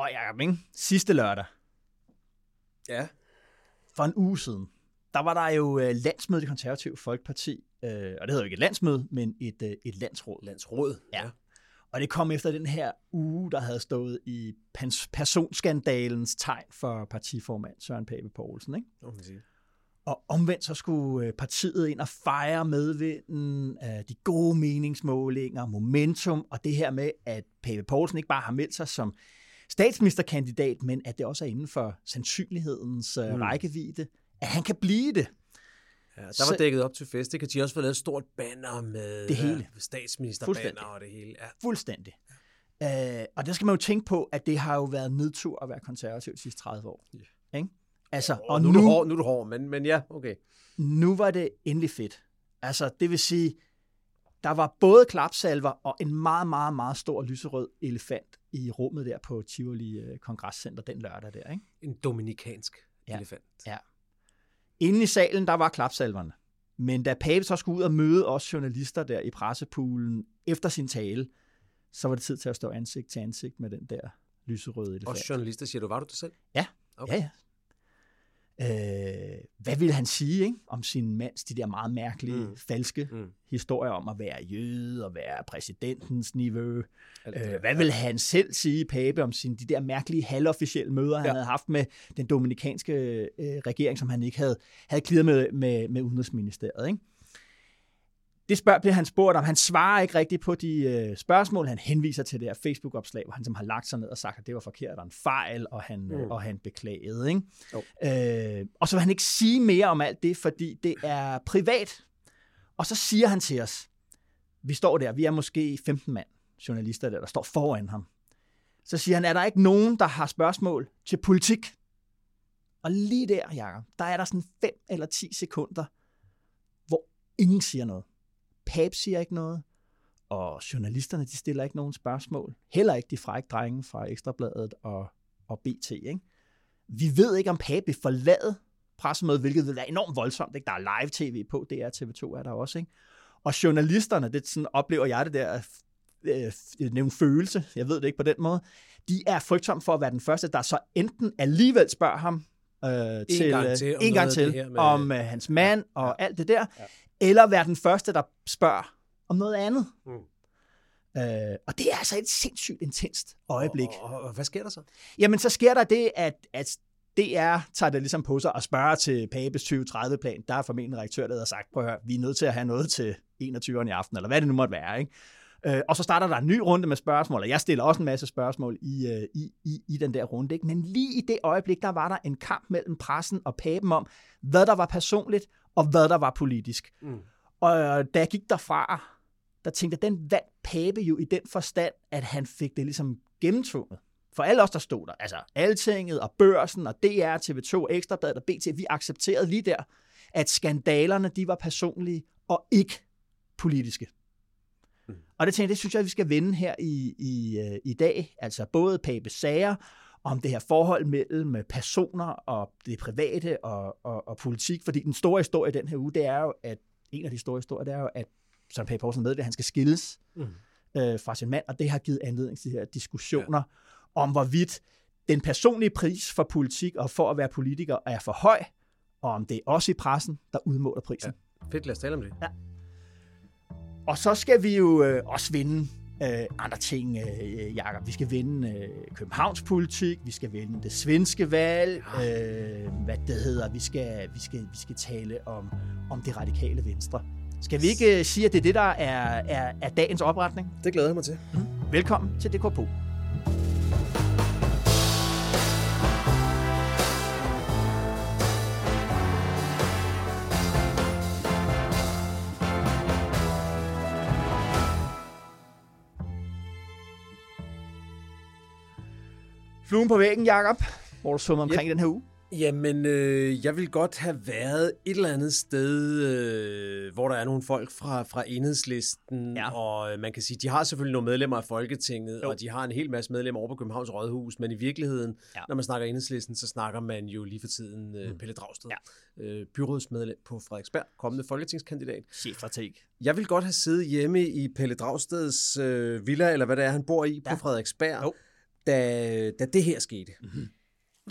Og Jacob, ikke? sidste lørdag, Ja. for en uge siden, der var der jo øh, landsmøde i det konservative Folkeparti, øh, og det hedder jo ikke et landsmøde, men et, øh, et landsråd. Landsråd. Ja. Og det kom efter den her uge, der havde stået i pers- personskandalens tegn for partiformand Søren Pape Poulsen. Ikke? Må man sige. Og omvendt så skulle øh, partiet ind og fejre medvinden, øh, de gode meningsmålinger, momentum, og det her med, at Pape Poulsen ikke bare har meldt sig som statsministerkandidat, men at det også er inden for sandsynlighedens øh, Mm. rækkevidde, at han kan blive det. Ja, der var Så- dækket op til fest. Det kan de også få lavet et stort banner med Det hele. Ja, statsministerbanner og det hele. Ja. Fuldstændig. Øh, og der skal man jo tænke på, at det har jo været nedtur at være konservativ de sidste 30 år. Ja. Ikke? Altså, Og, og nu, nu, er du hård, nu er du hård, men, men ja, okay. nu var det endelig fedt. Altså, det vil sige, der var både klapsalver og en meget, meget, meget stor lyserød elefant i rummet der på Tivoli øh, Kongresscenter den lørdag der. Ikke? En dominikansk Ja. elefant. Ja. Inde i salen, der var klapsalverne. Men da Pape så skulle ud og møde os journalister der i pressepoolen efter sin tale, så var det tid til at stå ansigt til ansigt med den der lyserøde elefant. Og journalister siger du, var du det selv? Ja, Okay. ja, ja. Øh, hvad ville han sige ikke? om sin mands, de der meget mærkelige, Mm. falske Mm. historier om at være jøde og være præsidentens niveau? Øh, hvad ville han selv sige, Pape, om sine, de der mærkelige halvofficielle møder, han Ja. havde haft med den dominikanske øh, regering, som han ikke havde, havde kliret med, med, med Udenrigsministeriet? Ikke? Det spørg, bliver han spurgt om. Han svarer ikke rigtigt på de øh, spørgsmål. Han henviser til det her Facebook-opslag, hvor han som har lagt sig ned og sagt, at det var forkert og en fejl, og han, mm. Mm. og han beklagede. Ikke? Jo. Øh, og så vil han ikke sige mere om alt det, fordi det er privat. Og så siger han til os, vi står der, vi er måske 15 mand, journalister der, der står foran ham. Så siger han, er der ikke nogen, der har spørgsmål til politik? Og lige der, Jacob, der er der sådan 5 eller 10 sekunder, hvor ingen siger noget. Pape siger ikke noget, og journalisterne de stiller ikke nogen spørgsmål. Heller ikke de frække drenge fra Ekstrabladet og, og BT. Ikke? Vi ved ikke, om Pape vil forlade pressemødet, hvilket vil være enormt voldsomt. Ikke? Der er live-tv på, det er TV2 er der også. Ikke? Og journalisterne, det sådan oplever jeg det der, øh, øh en følelse, jeg ved det ikke på den måde, de er frygtsomme for at være den første, der så enten alligevel spørger ham øh, til, gang til om en gang til med- om øh, hans mand og Ja. alt det der, Ja. eller være den første, der spørger om noget andet. Mm. Øh, og det er altså et sindssygt intenst øjeblik. Og, og, og, hvad sker der så? Jamen, så sker der det, at, at DR tager det ligesom på sig og spørger til Papes 2030-plan. Der er formentlig en redaktør, der har sagt, prøv at høre, vi er nødt til at have noget til 21. i aften, eller hvad det nu måtte være. Ikke? Øh, og så starter der en ny runde med spørgsmål, og jeg stiller også en masse spørgsmål i, øh, i, i, i den der runde. Ikke? Men lige i det øjeblik, der var der en kamp mellem pressen og Papen om, hvad der var personligt, og hvad der var politisk. Mm. Og øh, da jeg gik derfra, der tænkte jeg, den vandt Pape jo i den forstand, at han fik det ligesom gennemtvunget. For alle os, der stod der, altså Altinget og Børsen og DR, TV2, Ekstrabladet og BT, vi accepterede lige der, at skandalerne, de var personlige og ikke politiske. Mm. Og det tænkte jeg, det synes jeg, vi skal vende her i, i, øh, i dag. Altså både Papes sager, om det her forhold mellem personer og det private og, og, og politik. Fordi den store historie den her uge, det er jo, at en af de store historier, det er jo, at Søren Pape Poulsen med, at han skal skilles Mm. øh, fra sin mand, og det har givet anledning til de her diskussioner ja. om, hvorvidt den personlige pris for politik og for at være politiker er for høj, og om det er også i pressen, der udmåler prisen. Ja. Fedt, lad os tale om det. Og så skal vi jo øh, også vinde øh, andre ting, øh, Jacob. Vi skal vinde øh, Københavns politik, vi skal vinde det svenske valg, øh, hvad det hedder, vi skal, vi skal, vi skal tale om, om det radikale venstre. Skal vi ikke øh, sige, at det er det, der er, er, er dagens opretning? Det glæder jeg mig til. Velkommen til DKP. Fluen på væggen, Jakob, hvor du svømmer omkring yep. den her uge. Jamen, øh, jeg vil godt have været et eller andet sted, øh, hvor der er nogle folk fra, fra enhedslisten, ja. og øh, man kan sige, de har selvfølgelig nogle medlemmer af Folketinget, jo. og de har en hel masse medlemmer over på Københavns Rådhus, men i virkeligheden, ja. når man snakker enhedslisten, så snakker man jo lige for tiden øh, mm. Pelle Dragsted, ja. øh, byrådsmedlem på Frederiksberg, kommende folketingskandidat. Chefstrateg. Jeg vil godt have siddet hjemme i Pelle Dragsteds øh, villa, eller hvad det er, han bor i, ja. på Frederiksberg, da, da det her skete. Mm-hmm.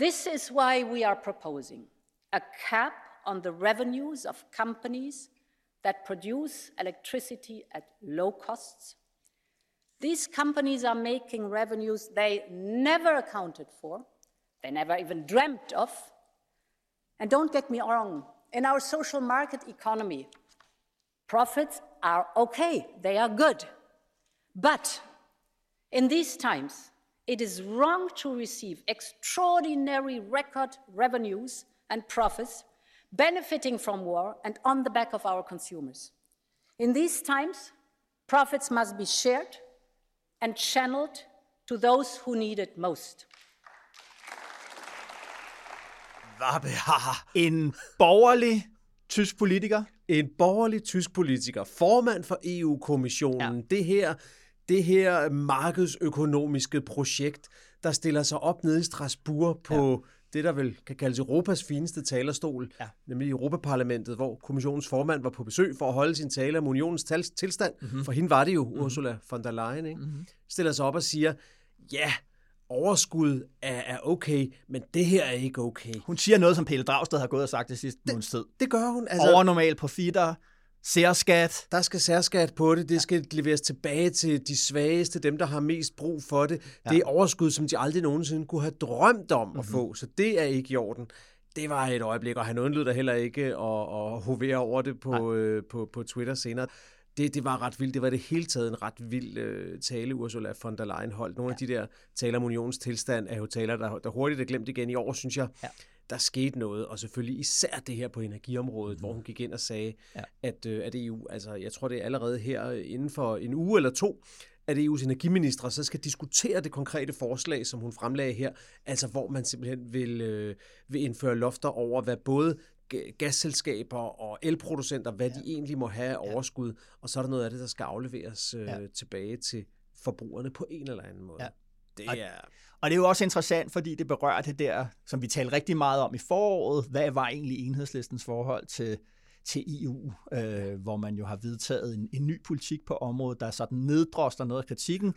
This is why we are proposing a cap on the revenues of companies that produce electricity at low costs. These companies are making revenues they never accounted for, they never even dreamt of. And don't get me wrong, in our social market economy, profits are okay, they are good. But in these times, it is wrong to receive extraordinary record revenues and profits benefiting from war and on the back of our consumers. In these times, profits must be shared and channeled to those who need it most. En borgerlig tysk politiker. En borgerlig tysk politiker, formand for EU-kommissionen. Ja. Det her det her markedsøkonomiske projekt, der stiller sig op nede i Strasbourg på ja. det, der vel kan kaldes Europas fineste talerstol, ja. nemlig Europaparlamentet, hvor kommissionens formand var på besøg for at holde sin tale om unionens tilstand, mm-hmm. for hende var det jo mm-hmm. Ursula von der Leyen, ikke? Mm-hmm. stiller sig op og siger, ja, overskud er, er okay, men det her er ikke okay. Hun siger noget, som Pelle Dragsted har gået og sagt det sidste måneds tid. Det gør hun. Altså, Overnormal profitter, Særskat. Der skal særskat på det. Det skal leveres tilbage til de svageste, dem, der har mest brug for det. Ja. Det er overskud, som de aldrig nogensinde kunne have drømt om mm-hmm. at mhm. få, så det er ikke i orden. Det var et øjeblik, og han undlod der heller ikke at, at hovere over det på, øh, på, på Twitter senere. Det, det var ret vildt. Det var det hele taget en ret vild øh, tale, Ursula von der Leyen holdt. Nogle ja. af de der taler om unionens tilstand er jo taler, der, der hurtigt er glemt igen i år, synes jeg. Ja der skete noget, og selvfølgelig især det her på energiområdet, mm. hvor hun gik ind og sagde, ja. at, øh, at EU, altså jeg tror det er allerede her inden for en uge eller to, at EU's energiministre så skal diskutere det konkrete forslag, som hun fremlagde her, altså hvor man simpelthen vil, øh, vil indføre lofter over, hvad både gasselskaber og elproducenter, hvad ja. de egentlig må have af overskud, og så er der noget af det, der skal afleveres øh, ja. tilbage til forbrugerne på en eller anden måde. Ja. Det er... Og og det er jo også interessant, fordi det berører det der, som vi talte rigtig meget om i foråret. Hvad var egentlig enhedslistens forhold til, til EU, øh, hvor man jo har vedtaget en, en ny politik på området, der sådan neddroster noget af kritikken.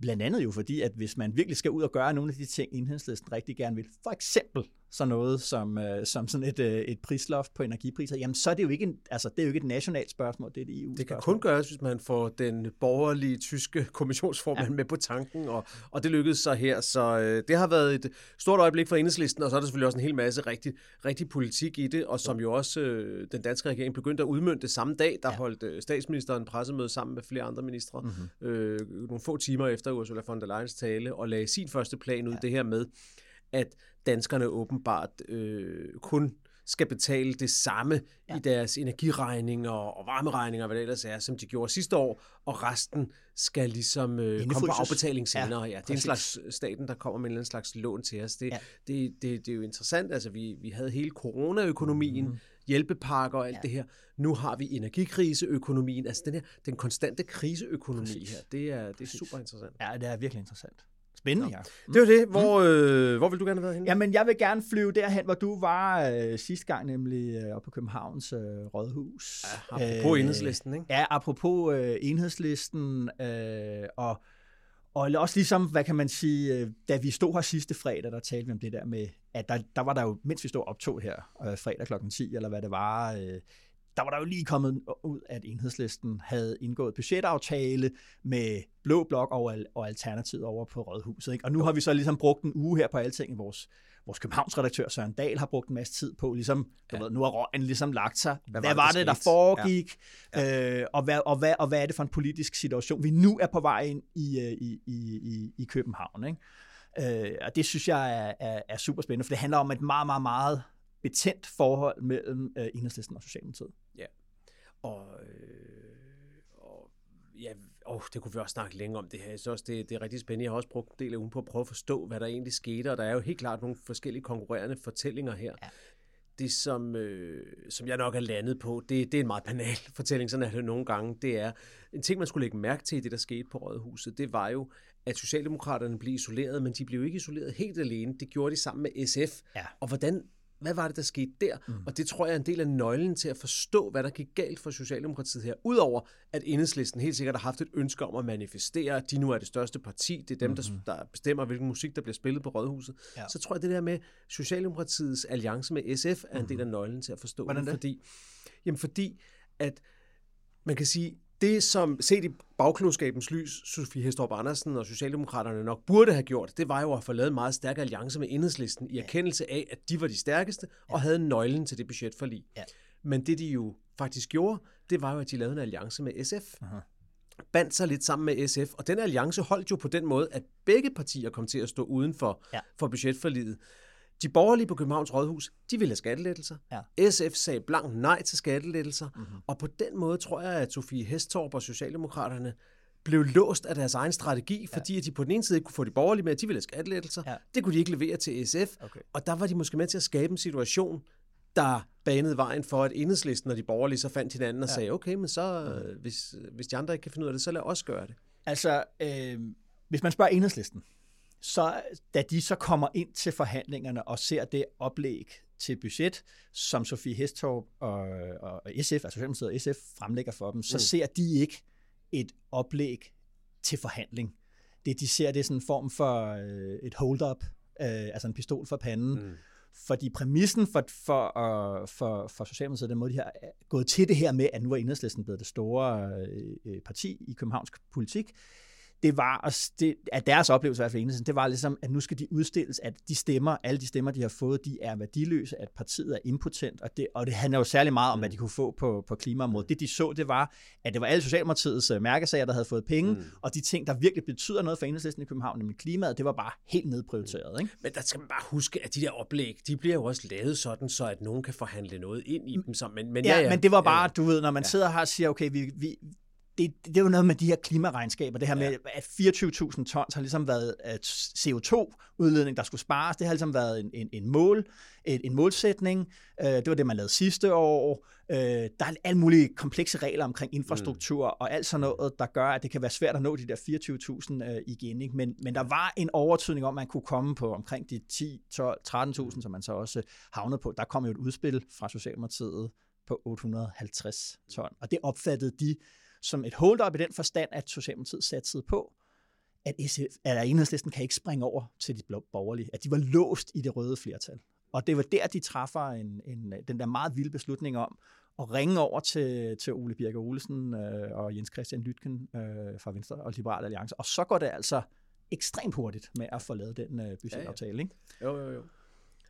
Blandt andet jo fordi, at hvis man virkelig skal ud og gøre nogle af de ting, enhedslisten rigtig gerne vil, for eksempel sådan noget som, øh, som sådan et, øh, et prisloft på energipriser, jamen så er det jo ikke, en, altså, det er jo ikke et nationalt spørgsmål, det er et EU-spørgsmål. Det kan kun gøres, hvis man får den borgerlige tyske kommissionsformand ja. med på tanken, og, og det lykkedes så her. Så øh, det har været et stort øjeblik for enhedslisten, og så er der selvfølgelig også en hel masse rigtig, rigtig politik i det, og som jo også øh, den danske regering begyndte at udmønte samme dag, der ja. holdt øh, statsministeren pressemøde sammen med flere andre ministre, mm-hmm. øh, nogle få timer efter Ursula von der Leyens tale, og lagde sin første plan ud, ja. det her med, at danskerne åbenbart øh, kun skal betale det samme ja. i deres energiregninger og varmeregninger, hvad det ellers er, som de gjorde sidste år, og resten skal ligesom øh, komme på afbetaling senere. Ja, ja, det er en slags staten, der kommer med en slags lån til os. Det, ja. det, det, det er jo interessant. Altså, vi, vi havde hele coronaøkonomien, mm. hjælpepakker og alt ja. det her. Nu har vi energikriseøkonomien, altså den her, den konstante kriseøkonomi Præcis. her. Det er, det er super interessant. Ja, det er virkelig interessant. Spændende, ja. Det var det. Hvor, mm. øh, hvor vil du gerne have været henne? Jamen, jeg vil gerne flyve derhen, hvor du var øh, sidste gang, nemlig øh, oppe på Københavns øh, Rådhus. Ja, apropos øh, enhedslisten, ikke? Ja, apropos øh, enhedslisten. Øh, og, og også ligesom, hvad kan man sige, øh, da vi stod her sidste fredag, der talte vi om det der med, at der, der var der jo, mens vi stod optog her, øh, fredag klokken 10, eller hvad det var, øh, der var der jo lige kommet ud, at enhedslisten havde indgået budgetaftale med Blå Blok og, og Alternativet over på Rådhuset. Ikke? Og nu har vi så ligesom brugt en uge her på alting. Vores, vores Københavns-redaktør Søren Dahl har brugt en masse tid på, ligesom, du ja. ved, nu har røgen ligesom lagt sig. Hvad, hvad var, det, det, der foregik? Ja. Ja. Øh, og, hvad, og, hvad, og hvad er det for en politisk situation, vi nu er på vej ind i, øh, i, i, i, i København? Ikke? Øh, og det synes jeg er, er, er super spændende, for det handler om et meget, meget, meget betændt forhold mellem øh, Enhedslisten og Socialdemokratiet. Og, øh, og ja, åh, det kunne vi også snakke længe om det her. Jeg synes også, det, det er rigtig spændende. Jeg har også brugt en del af ugen på at prøve at forstå, hvad der egentlig skete, og der er jo helt klart nogle forskellige konkurrerende fortællinger her. Ja. Det, som, øh, som jeg nok er landet på, det, det er en meget banal fortælling, sådan er det nogle gange. Det er en ting, man skulle lægge mærke til i det, der skete på Rådhuset, det var jo, at Socialdemokraterne blev isoleret, men de blev ikke isoleret helt alene. Det gjorde de sammen med SF. Ja. Og hvordan hvad var det, der skete der? Mm. Og det tror jeg er en del af nøglen til at forstå, hvad der gik galt for Socialdemokratiet her. Udover at enhedslisten helt sikkert har haft et ønske om at manifestere, at de nu er det største parti, det er dem, mm-hmm. der, der bestemmer, hvilken musik, der bliver spillet på Rådhuset. Ja. Så tror jeg, det der med Socialdemokratiets alliance med SF er mm-hmm. en del af nøglen til at forstå Hvordan det. Fordi, jamen fordi, at man kan sige, det, som set i bagklodskabens lys, Sofie Hestrup Andersen og Socialdemokraterne nok burde have gjort, det var jo at få lavet en meget stærk alliance med enhedslisten i erkendelse af, at de var de stærkeste og havde nøglen til det budgetforlig. Ja. Men det, de jo faktisk gjorde, det var jo, at de lavede en alliance med SF. Aha bandt sig lidt sammen med SF, og den alliance holdt jo på den måde, at begge partier kom til at stå uden for, ja. for budgetforliget. De borgerlige på Københavns Rådhus, de ville have skattelettelser. Ja. SF sagde blankt nej til skattelettelser. Mm-hmm. Og på den måde tror jeg, at Sofie Hestorp og Socialdemokraterne blev låst af deres egen strategi, ja. fordi at de på den ene side ikke kunne få de borgerlige med, at de ville have skattelettelser. Ja. Det kunne de ikke levere til SF. Okay. Og der var de måske med til at skabe en situation, der banede vejen for, at enhedslisten og de borgerlige så fandt hinanden og ja. sagde, okay, men så, mm. hvis, hvis de andre ikke kan finde ud af det, så lad os gøre det. Altså, øh, hvis man spørger enhedslisten, så da de så kommer ind til forhandlingerne og ser det oplæg til budget, som Sofie Hestorp og, og SF, altså Socialdemokratiet og SF, fremlægger for dem, så mm. ser de ikke et oplæg til forhandling. Det, de ser, det er sådan en form for øh, et hold-up, øh, altså en pistol for panden. Mm. Fordi præmissen for, for, uh, for, for Socialdemokratiet, den måde, de har gået til det her med, at nu er enhedslisten blevet det store øh, parti i københavnsk politik, det var, at, det, at deres oplevelse i hvert fald det var ligesom, at nu skal de udstilles, at de stemmer, alle de stemmer, de har fået, de er værdiløse, at partiet er impotent, og det, og det handler jo særlig meget om, hvad de kunne få på, på klimaområdet. Det de så, det var, at det var alle Socialdemokratiets øh, mærkesager, der havde fået penge, mm. og de ting, der virkelig betyder noget for enhedslisten i København, nemlig klimaet, det var bare helt nedprioriteret. Ikke? Men der skal man bare huske, at de der oplæg, de bliver jo også lavet sådan, så at nogen kan forhandle noget ind i dem. Så, men, men, ja, ja, ja, men det var bare, ja, du ved, når man ja. sidder her og siger, okay, vi, vi, det, det er jo noget med de her klimaregnskaber, det her ja. med, at 24.000 tons har ligesom været CO2-udledning, der skulle spares. Det har ligesom været en, en, en mål, et, en målsætning. Øh, det var det, man lavede sidste år. Øh, der er alle mulige komplekse regler omkring infrastruktur mm. og alt sådan noget, der gør, at det kan være svært at nå de der 24.000 øh, igen. Ikke? Men, men der var en overtydning om, at man kunne komme på omkring de 10, 12, 13.000, som man så også havnede på. Der kom jo et udspil fra Socialdemokratiet på 850 ton, og det opfattede de som et hold-up i den forstand, at Socialdemokratiet satsede på, at, SF, at enhedslisten kan ikke springe over til de borgerlige, at de var låst i det røde flertal. Og det var der, de træffer en, en, den der meget vilde beslutning om at ringe over til, til Ole Birke Olesen øh, og Jens Christian Lytken øh, fra Venstre og Liberal Alliance. Og så går det altså ekstremt hurtigt med at få lavet den øh, budgetaftale. Ja, ja. Ikke? Jo, jo, jo.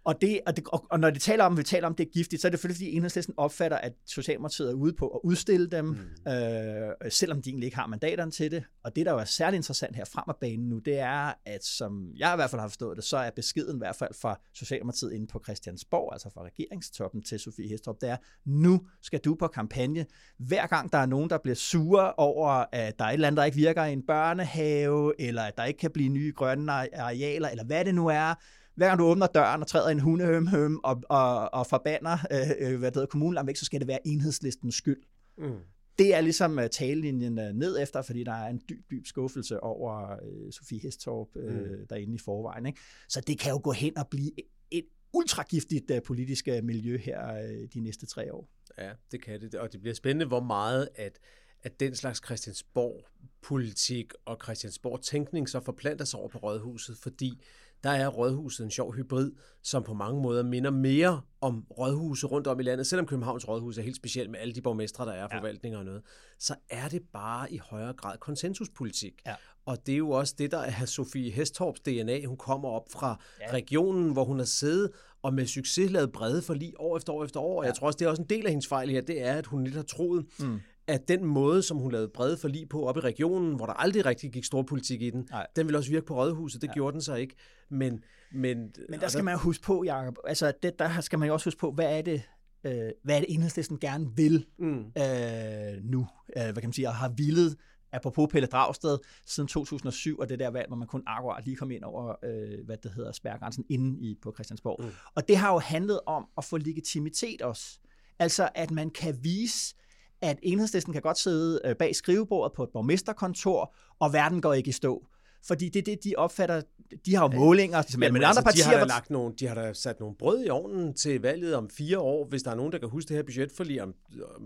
Og, det, og, det, og, når de taler om, vi taler om, det er giftigt, så er det fordi, fordi enhedslisten opfatter, at Socialdemokratiet er ude på at udstille dem, mm. øh, selvom de egentlig ikke har mandaterne til det. Og det, der jo er særlig interessant her frem af banen nu, det er, at som jeg i hvert fald har forstået det, så er beskeden i hvert fald fra Socialdemokratiet inde på Christiansborg, altså fra regeringstoppen til Sofie Hestrup, det er, nu skal du på kampagne. Hver gang der er nogen, der bliver sure over, at der er et eller andet, der ikke virker i en børnehave, eller at der ikke kan blive nye grønne arealer, eller hvad det nu er, hver gang du åbner døren og træder en hundehøm høm og, og, og forbander øh, øh hvad det hedder, kommunen væk, så skal det være enhedslistens skyld. Mm. Det er ligesom uh, talelinjen uh, ned efter, fordi der er en dyb, dyb skuffelse over uh, Sofie Hestorp uh, mm. derinde i forvejen. Ikke? Så det kan jo gå hen og blive et ultragiftigt uh, politisk miljø her uh, de næste tre år. Ja, det kan det. Og det bliver spændende, hvor meget at, at den slags Christiansborg-politik og Christiansborg-tænkning så forplanter sig over på Rådhuset, fordi der er Rådhuset en sjov hybrid, som på mange måder minder mere om rådhuse rundt om i landet. Selvom Københavns Rådhus er helt specielt med alle de borgmestre, der er, ja. forvaltninger og noget, så er det bare i højere grad konsensuspolitik. Ja. Og det er jo også det, der er Sofie Hestorps DNA. Hun kommer op fra ja. regionen, hvor hun har siddet og med succes lavet brede forlig år efter år efter år. Ja. Jeg tror også, det er også en del af hendes fejl her, det er, at hun lidt har troet, mm at den måde, som hun lavede brede forlig på op i regionen, hvor der aldrig rigtig gik stor politik i den, Nej. den vil også virke på Rådhuset. Det ja. gjorde den så ikke. Men, men, men der skal man jo huske på, Jacob, altså det, der skal man jo også huske på, hvad er det, øh, hvad er det enhedslisten gerne vil mm. øh, nu, øh, hvad kan man sige, og har villet apropos Pelle Dragsted, siden 2007, og det der valg, hvor man kun akkurat lige kom ind over, øh, hvad det hedder, spærgrænsen inde i, på Christiansborg. Mm. Og det har jo handlet om at få legitimitet også. Altså, at man kan vise, at enhedslisten kan godt sidde øh, bag skrivebordet på et borgmesterkontor, og verden går ikke i stå. Fordi det er det, de opfatter. De har jo målinger, som Men, men men andre altså, partier... de har, lagt nogle, de har da sat nogle brød i ovnen til valget om fire år, hvis der er nogen, der kan huske det her budgetforlig om,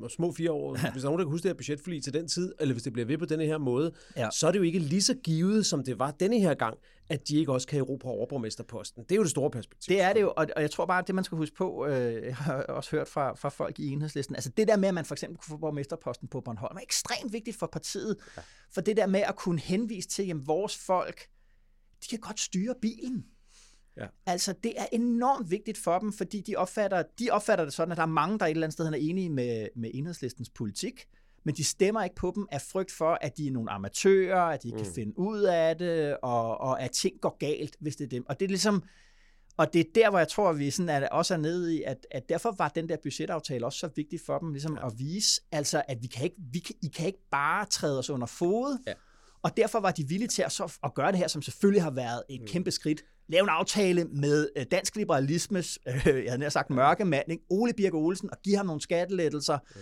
om små fire år, hvis der er nogen, der kan huske det her budgetforlig til den tid, eller hvis det bliver ved på denne her måde, ja. så er det jo ikke lige så givet, som det var denne her gang, at de ikke også kan erobre overborgmesterposten. Det er jo det store perspektiv. Det er det jo, og, og jeg tror bare, at det man skal huske på, øh, jeg har også hørt fra, fra folk i enhedslisten, altså det der med, at man for eksempel kunne få borgmesterposten på Bornholm, er ekstremt vigtigt for partiet, ja. for det der med at kunne henvise til, at vores folk, de kan godt styre bilen. Ja. Altså, det er enormt vigtigt for dem, fordi de opfatter, de opfatter det sådan, at der er mange, der et eller andet sted er enige med, med enhedslistens politik, men de stemmer ikke på dem af frygt for, at de er nogle amatører, at de ikke mm. kan finde ud af det, og, og at ting går galt, hvis det er dem. Og det er ligesom, og det er der, hvor jeg tror, at vi sådan er, også er nede i, at, at derfor var den der budgetaftale også så vigtig for dem, ligesom ja. at vise, altså, at vi kan ikke, vi kan, I kan ikke bare træde os under fod, Ja. og derfor var de villige til at, så, at gøre det her, som selvfølgelig har været et mm. kæmpe skridt. Lave en aftale med øh, dansk liberalismes, øh, jeg havde nær sagt mørke mand, ikke? Ole Birk Olsen, og give ham nogle skattelettelser. Mm.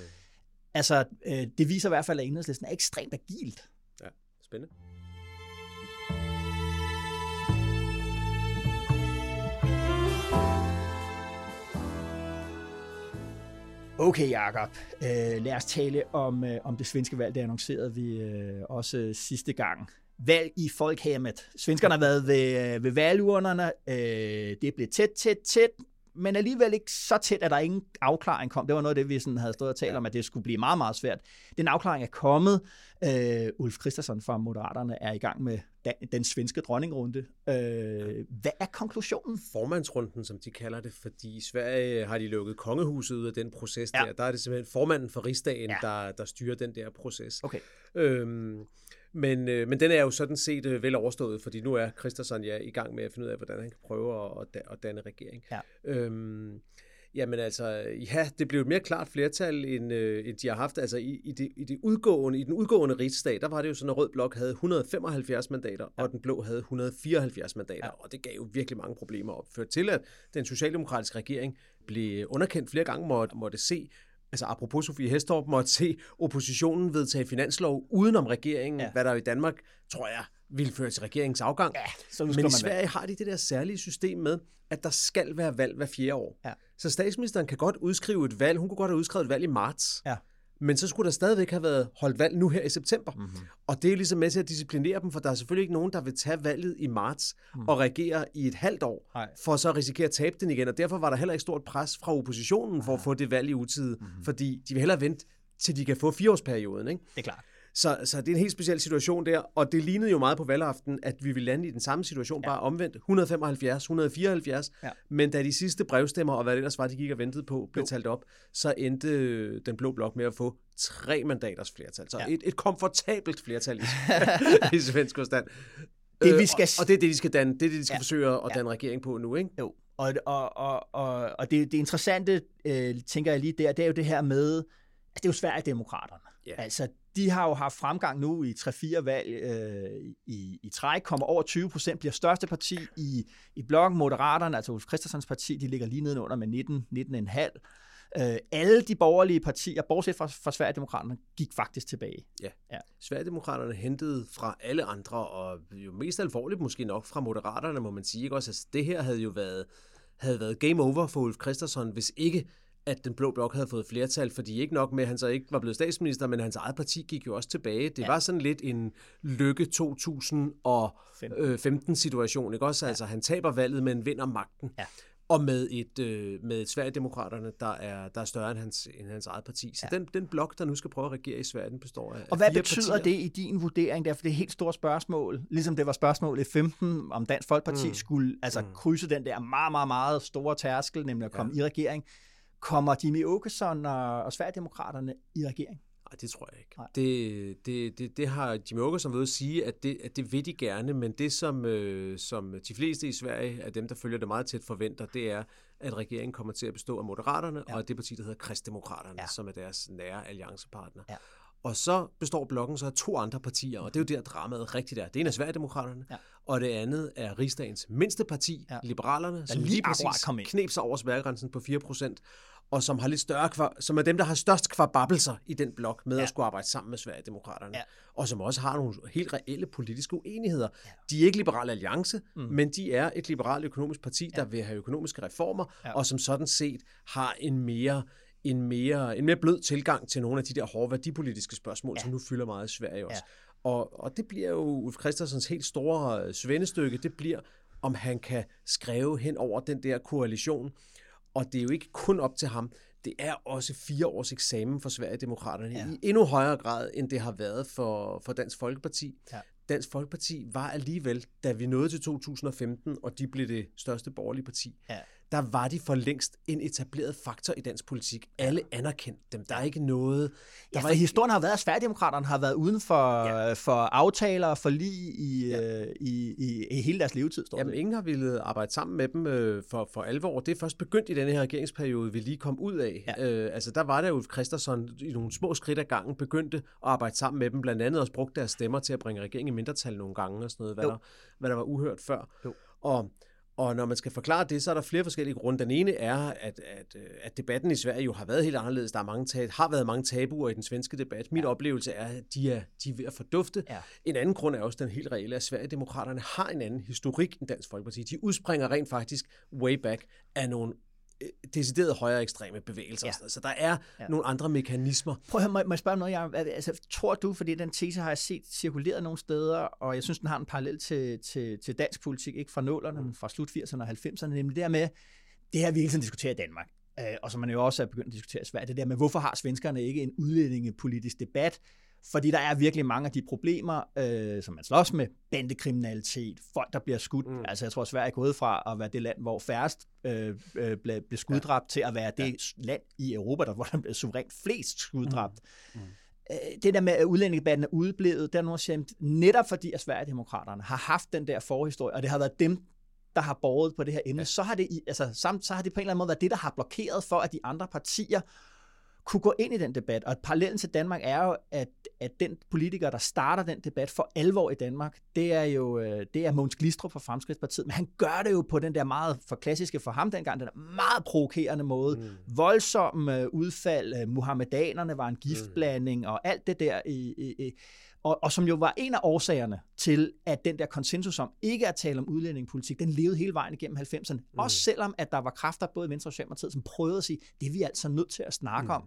Altså, øh, det viser i hvert fald, at enhedslisten er ekstremt agilt. Ja, spændende. Okay, Jacob. Øh, lad os tale om, øh, om det svenske valg. Det annoncerede vi øh, også øh, sidste gang. Valg i folkhemmet. Svenskerne har været ved, øh, ved valgurnerne. Øh, det blev tæt, tæt, tæt, men alligevel ikke så tæt, at der ingen afklaring kom. Det var noget af det, vi sådan havde stået og talt om, at det skulle blive meget, meget svært. Den afklaring er kommet. Øh, Ulf Christensen fra Moderaterne er i gang med den, svenske dronningrunde. Øh, hvad er konklusionen? Formandsrunden, som de kalder det, fordi i Sverige har de lukket kongehuset ud af den proces Ja. der. Der er det simpelthen formanden for rigsdagen, ja. der, der styrer den der proces. Okay. Øhm, men, øh, men den er jo sådan set øh, vel overstået, fordi nu er Christensen ja, i gang med at finde ud af, hvordan han kan prøve at, at, da- at danne regering. Ja. Øhm, jamen altså, ja, det blev et mere klart flertal, end, øh, end de har haft. Altså i, i, det, i, det udgående, i den udgående rigsdag, der var det jo sådan, at Rød Blok havde 175 mandater, ja. og den blå havde 174 mandater, ja. og det gav jo virkelig mange problemer op. Førte til, at den socialdemokratiske regering blev underkendt flere gange, måtte, måtte se altså apropos Sofie Hestorp, måtte se oppositionen vedtage finanslov udenom regeringen, Ja. hvad der i Danmark, tror jeg, ville føre til regeringens afgang. Ja, så Men i Sverige har de det der særlige system med, at der skal være valg hver fjerde år. Ja. Så statsministeren kan godt udskrive et valg. Hun kunne godt have udskrevet et valg i marts. Ja. Men så skulle der stadigvæk have været holdt valg nu her i september. Mhm. Mm-hmm. Og det er ligesom med til at disciplinere dem, for der er selvfølgelig ikke nogen, der vil tage valget i marts mm. og regere i et halvt år, Nej. for så at risikere at tabe den igen. Og derfor var der heller ikke stort pres fra oppositionen for at få det valg i utide, mm-hmm. fordi de vil hellere vente, til de kan få fireårsperioden. Ikke? Det er klart. Så, så det er en helt speciel situation der, og det lignede jo meget på valgaften, at vi ville lande i den samme situation, ja. bare omvendt, 175, 174, Ja. ja. men da de sidste brevstemmer, og hvad det ellers var, de gik og ventede på, blev Jo. talt op, så endte øh, den blå blok med at få tre mandaters flertal. Så Ja. ja. et, et komfortabelt flertal i, i svensk forstand. Det, vi Øh, skal og, og det er det, de skal, danne, det er det, de skal Ja. ja. forsøge at danne regering på nu, ikke? Jo, og, og, og, og, og det, det interessante, øh, tænker jeg lige der, det er jo det her med, altså det er jo Sverigedemokraterne. Ja. Altså, de har jo haft fremgang nu i 3-4 valg øh, i, i træk, kommer over 20 procent, bliver største parti i, i blokken. Moderaterne, altså Ulf Christensens parti, de ligger lige nedenunder med 19, 19,5. Øh, alle de borgerlige partier, bortset fra, fra Sverigedemokraterne, gik faktisk tilbage. Ja. Ja. Sverigedemokraterne hentede fra alle andre, og jo mest alvorligt måske nok fra moderaterne, må man sige. Ikke? Også, altså, det her havde jo været, havde været game over for Ulf Christensen, hvis ikke at den blå blok havde fået flertal, fordi ikke nok med, at han så ikke var blevet statsminister, men hans eget parti gik jo også tilbage. Det Ja. ja. var sådan lidt en lykke 2015-situation, ikke også? Altså, han taber valget, men vinder magten. Ja. Og med et, øh, med et Sverigedemokraterne, der er, der er større end hans, end hans eget parti. Så ja. den, den blok, der nu skal prøve at regere i Sverige, den består af Og hvad betyder partier. det i din vurdering? Derfor det er et helt stort spørgsmål. Ligesom det var spørgsmålet i 15, om Dansk Folkeparti mm. skulle altså mm. krydse den der meget, meget, meget store tærskel, nemlig at komme ja. i regering. Kommer Jimmy Åkesson og, og Sverigedemokraterne i regering? Nej, det tror jeg ikke. Nej. Det, det, det, det har Jimmy Åkesson ved at sige, at det, at det vil de gerne, men det som, øh, som de fleste i Sverige, af dem der følger det meget tæt, forventer, det er, at regeringen kommer til at bestå af Moderaterne, Ja. og det parti, der hedder Kristdemokraterne, Ja. som er deres nære alliancepartner. Ja. Og så består blokken så af to andre partier, og det er jo der dramaet rigtigt er. Det ene er Sverigedemokraterne, Ja. og det andet er rigsdagens mindste parti, Ja. Liberalerne, som lige lige præcis kom knep sig over spærregrænsen på 4%, og som har lidt større kvar, som er dem, der har størst kvababelser i den blok med Ja. ja. at skulle arbejde sammen med Sverigedemokraterne. Ja. Og som også har nogle helt reelle politiske uenigheder. Ja. De er ikke Liberal Alliance, mm. men de er et liberalt økonomisk parti, der vil have økonomiske reformer, Ja. ja. og som sådan set har en mere en mere, en mere blød tilgang til nogle af de der hårde værdipolitiske spørgsmål, ja. som nu fylder meget i Sverige også. Ja. Og, og det bliver jo Ulf Christensens helt store øh, svendestykke, det bliver, om han kan skrive hen over den der koalition. Og det er jo ikke kun op til ham, det er også fire års eksamen for Sverigedemokraterne Ja. i endnu højere grad, end det har været for, for Dansk Folkeparti. Ja. Dansk Folkeparti var alligevel, da vi nåede til 2015, og de blev det største borgerlige parti, Ja. Der var de for længst en etableret faktor i dansk politik. Alle anerkendte dem. Der er ikke noget... Der Ja, var ikke, historien har været, at Sverigedemokraterne har været uden for, ja. for aftaler og forlig i, ja. Ja. i, i, i hele deres levetid, står Jamen, det. ingen har ville arbejde sammen med dem øh, for, for alvor. Det er først begyndt i denne her regeringsperiode, vi lige kom ud af. Ja. Øh, altså, der var der jo Christensen i nogle små skridt ad gangen begyndte at arbejde sammen med dem, blandt andet også brugte deres stemmer til at bringe regeringen i mindretal nogle gange og sådan noget, hvad, Jo. der, hvad der var uhørt før. Jo. Og, og når man skal forklare det, så er der flere forskellige grunde. Den ene er, at, at, øh, at debatten i Sverige jo har været helt anderledes. Der er mange tab, har været mange tabuer i den svenske debat. Min ja. oplevelse er, at de er, de er ved at fordufte. Ja. En anden grund er også den helt reelle, at Sverigedemokraterne har en anden historik end Dansk Folkeparti. De udspringer rent faktisk way back af nogle decideret højere ekstreme bevægelser. Ja. Ja. Så der er Ja. nogle andre mekanismer. Prøv at høre, må, må jeg spørge om noget, Jacob? Altså, tror du, fordi den tese har jeg set cirkuleret nogle steder, og jeg synes, den har en parallel til, til, til dansk politik, ikke fra nålerne, men fra slut 80'erne og 90'erne, nemlig det her med, det her vi hele tiden diskuterer i Danmark, øh, og som man jo også er begyndt at diskutere i Sverige, det der med, hvorfor har svenskerne ikke en udlændingepolitisk debat? Fordi der er virkelig mange af de problemer, øh, som man slås med, bandekriminalitet, folk, der bliver skudt. Mm. Altså, jeg tror, Sverige er gået fra at være det land, hvor færrest øh, øh, blev, blev skuddræbt, ja. til at være det ja. land i Europa, der, hvor der blev suverænt flest skuddræbt. Mm. Mm det der med, at udlændingedebatten er udeblevet, der er nogen, siger, netop fordi at Sverigedemokraterne har haft den der forhistorie, og det har været dem, der har borget på det her emne, ja. så, har det, altså, samt, så har det på en eller anden måde været det, der har blokeret for, at de andre partier kunne gå ind i den debat. Og parallellen til Danmark er jo, at, at den politiker, der starter den debat for alvor i Danmark, det er jo det er Mogens Glistrup fra Fremskridtspartiet. Men han gør det jo på den der meget for klassiske for ham dengang, den der meget provokerende måde. Mm. Voldsomme udfald, muhammedanerne var en giftblanding mm. og alt det der. I, i, i, og, og som jo var en af årsagerne til, at den der konsensus om ikke at tale om udlændingepolitik, den levede hele vejen igennem 90'erne. Mm. Også selvom, at der var kræfter, både i Venstre og Socialdemokratiet, som prøvede at sige, det er vi altså nødt til at snakke mm. om.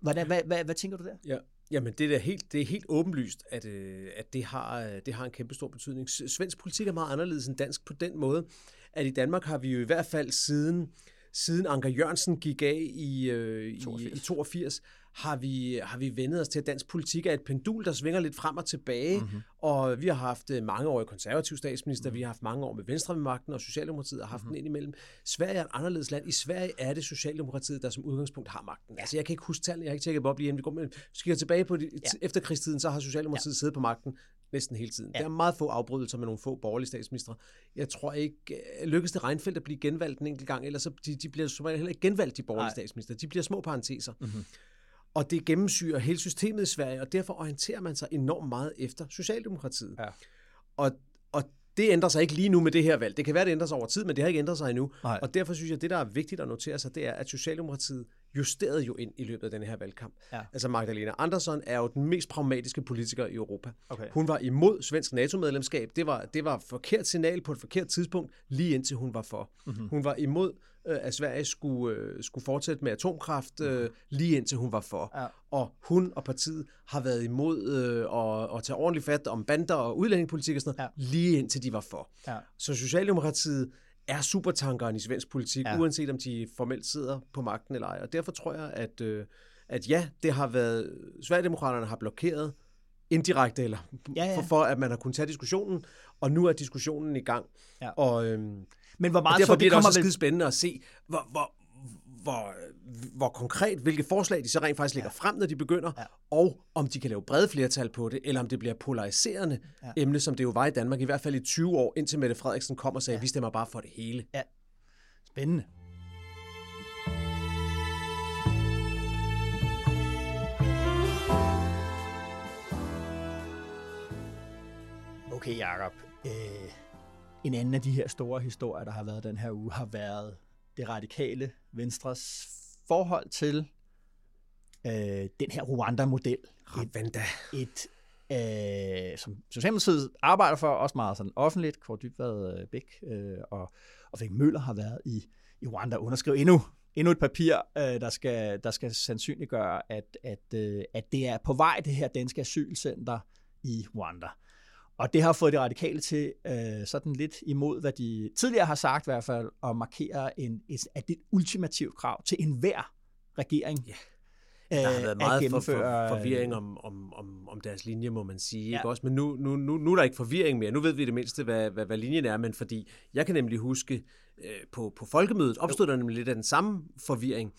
Hvordan, hvad, hvad, hvad tænker du der? Ja. Jamen, det er, helt, det er helt åbenlyst, at, øh, at det, har, det har en kæmpe stor betydning. Svensk politik er meget anderledes end dansk på den måde, at i Danmark har vi jo i hvert fald siden, siden Anker Jørgensen gik af i, øh, 82. i, i 82, har vi, har vi vendet os til, at dansk politik er et pendul, der svinger lidt frem og tilbage, mm-hmm. og vi har haft mange år i konservativ statsminister, mm-hmm. vi har haft mange år med Venstre ved magten, og Socialdemokratiet har haft mm-hmm. den ind imellem. Sverige er et anderledes land. I Sverige er det Socialdemokratiet, der som udgangspunkt har magten. Ja. Altså, jeg kan ikke huske tallene, jeg har ikke tjekket op lige inden vi går, men hvis vi tilbage på det, ja. efterkrigstiden, så har Socialdemokratiet ja. siddet på magten næsten hele tiden. Ja. Der er meget få afbrydelser med nogle få borgerlige statsministre. Jeg tror ikke, lykkes det Reinfeldt at blive genvalgt en enkelt gang, ellers så de, de bliver som heller ikke genvalgt, de borgerlige statsminister. De bliver små parenteser. Mm-hmm. Og det gennemsyrer hele systemet i Sverige, og derfor orienterer man sig enormt meget efter Socialdemokratiet. Ja. Og, og det ændrer sig ikke lige nu med det her valg. Det kan være, det ændrer sig over tid, men det har ikke ændret sig endnu. Nej. Og derfor synes jeg, at det, der er vigtigt at notere sig, det er, at Socialdemokratiet justerede jo ind i løbet af den her valgkamp. Ja. Altså Magdalena Andersson er jo den mest pragmatiske politiker i Europa. Okay. Hun var imod svensk NATO-medlemskab. Det var, det var forkert signal på et forkert tidspunkt, lige indtil hun var for. Mm-hmm. Hun var imod, øh, at Sverige skulle, øh, skulle fortsætte med atomkraft, øh, mm-hmm. lige indtil hun var for. Ja. Og hun og partiet har været imod øh, at, at tage ordentligt fat om bander og udlændingepolitik og sådan noget, Ja. lige indtil de var for. Ja. Så Socialdemokratiet er supertankeren i svensk politik, ja. uanset om de formelt sidder på magten eller ej. Og derfor tror jeg, at, øh, at ja, det har været, Sverigedemokraterne har blokeret indirekte, eller Ja, ja. For, for at man har kunnet tage diskussionen, og nu er diskussionen i gang. Ja. Og, øhm, men hvor meget og derfor så, bliver det, også vel... skide spændende at se, hvor, hvor, hvor, hvor konkret, hvilke forslag de så rent faktisk lægger ja. frem, når de begynder, ja. og om de kan lave brede flertal på det, eller om det bliver polariserende ja. emne, som det jo var i Danmark, i hvert fald i 20 år, indtil Mette Frederiksen kom og sagde, ja. vi stemmer bare for det hele. Ja. Spændende. Okay, Jacob. Øh en anden af de her store historier, der har været den her uge, har været det radikale Venstres forhold til øh, den her Rwanda-model. Rwanda. Et, et øh, som Socialdemokratiet arbejder for, også meget sådan offentligt, Kåre Dybvad øh, Bæk øh, og, og Fink Møller har været i, i Rwanda og underskrevet endnu, endnu et papir, øh, der, skal, der skal sandsynliggøre, at, at, øh, at det er på vej, det her danske asylcenter i Rwanda. Og det har fået de radikale til øh, sådan lidt imod, hvad de tidligere har sagt i hvert fald, at markere en, et, at det et ultimativt krav til enhver regering. Ja. Der har været meget for, for, forvirring om, om, om, om deres linje, må man sige. Ja. Ikke? Også, men nu, nu, nu, nu er der ikke forvirring mere. Nu ved vi det mindste, hvad, hvad, hvad linjen er. Men fordi jeg kan nemlig huske, øh, på, på folkemødet opstod jo. der nemlig lidt af den samme forvirring.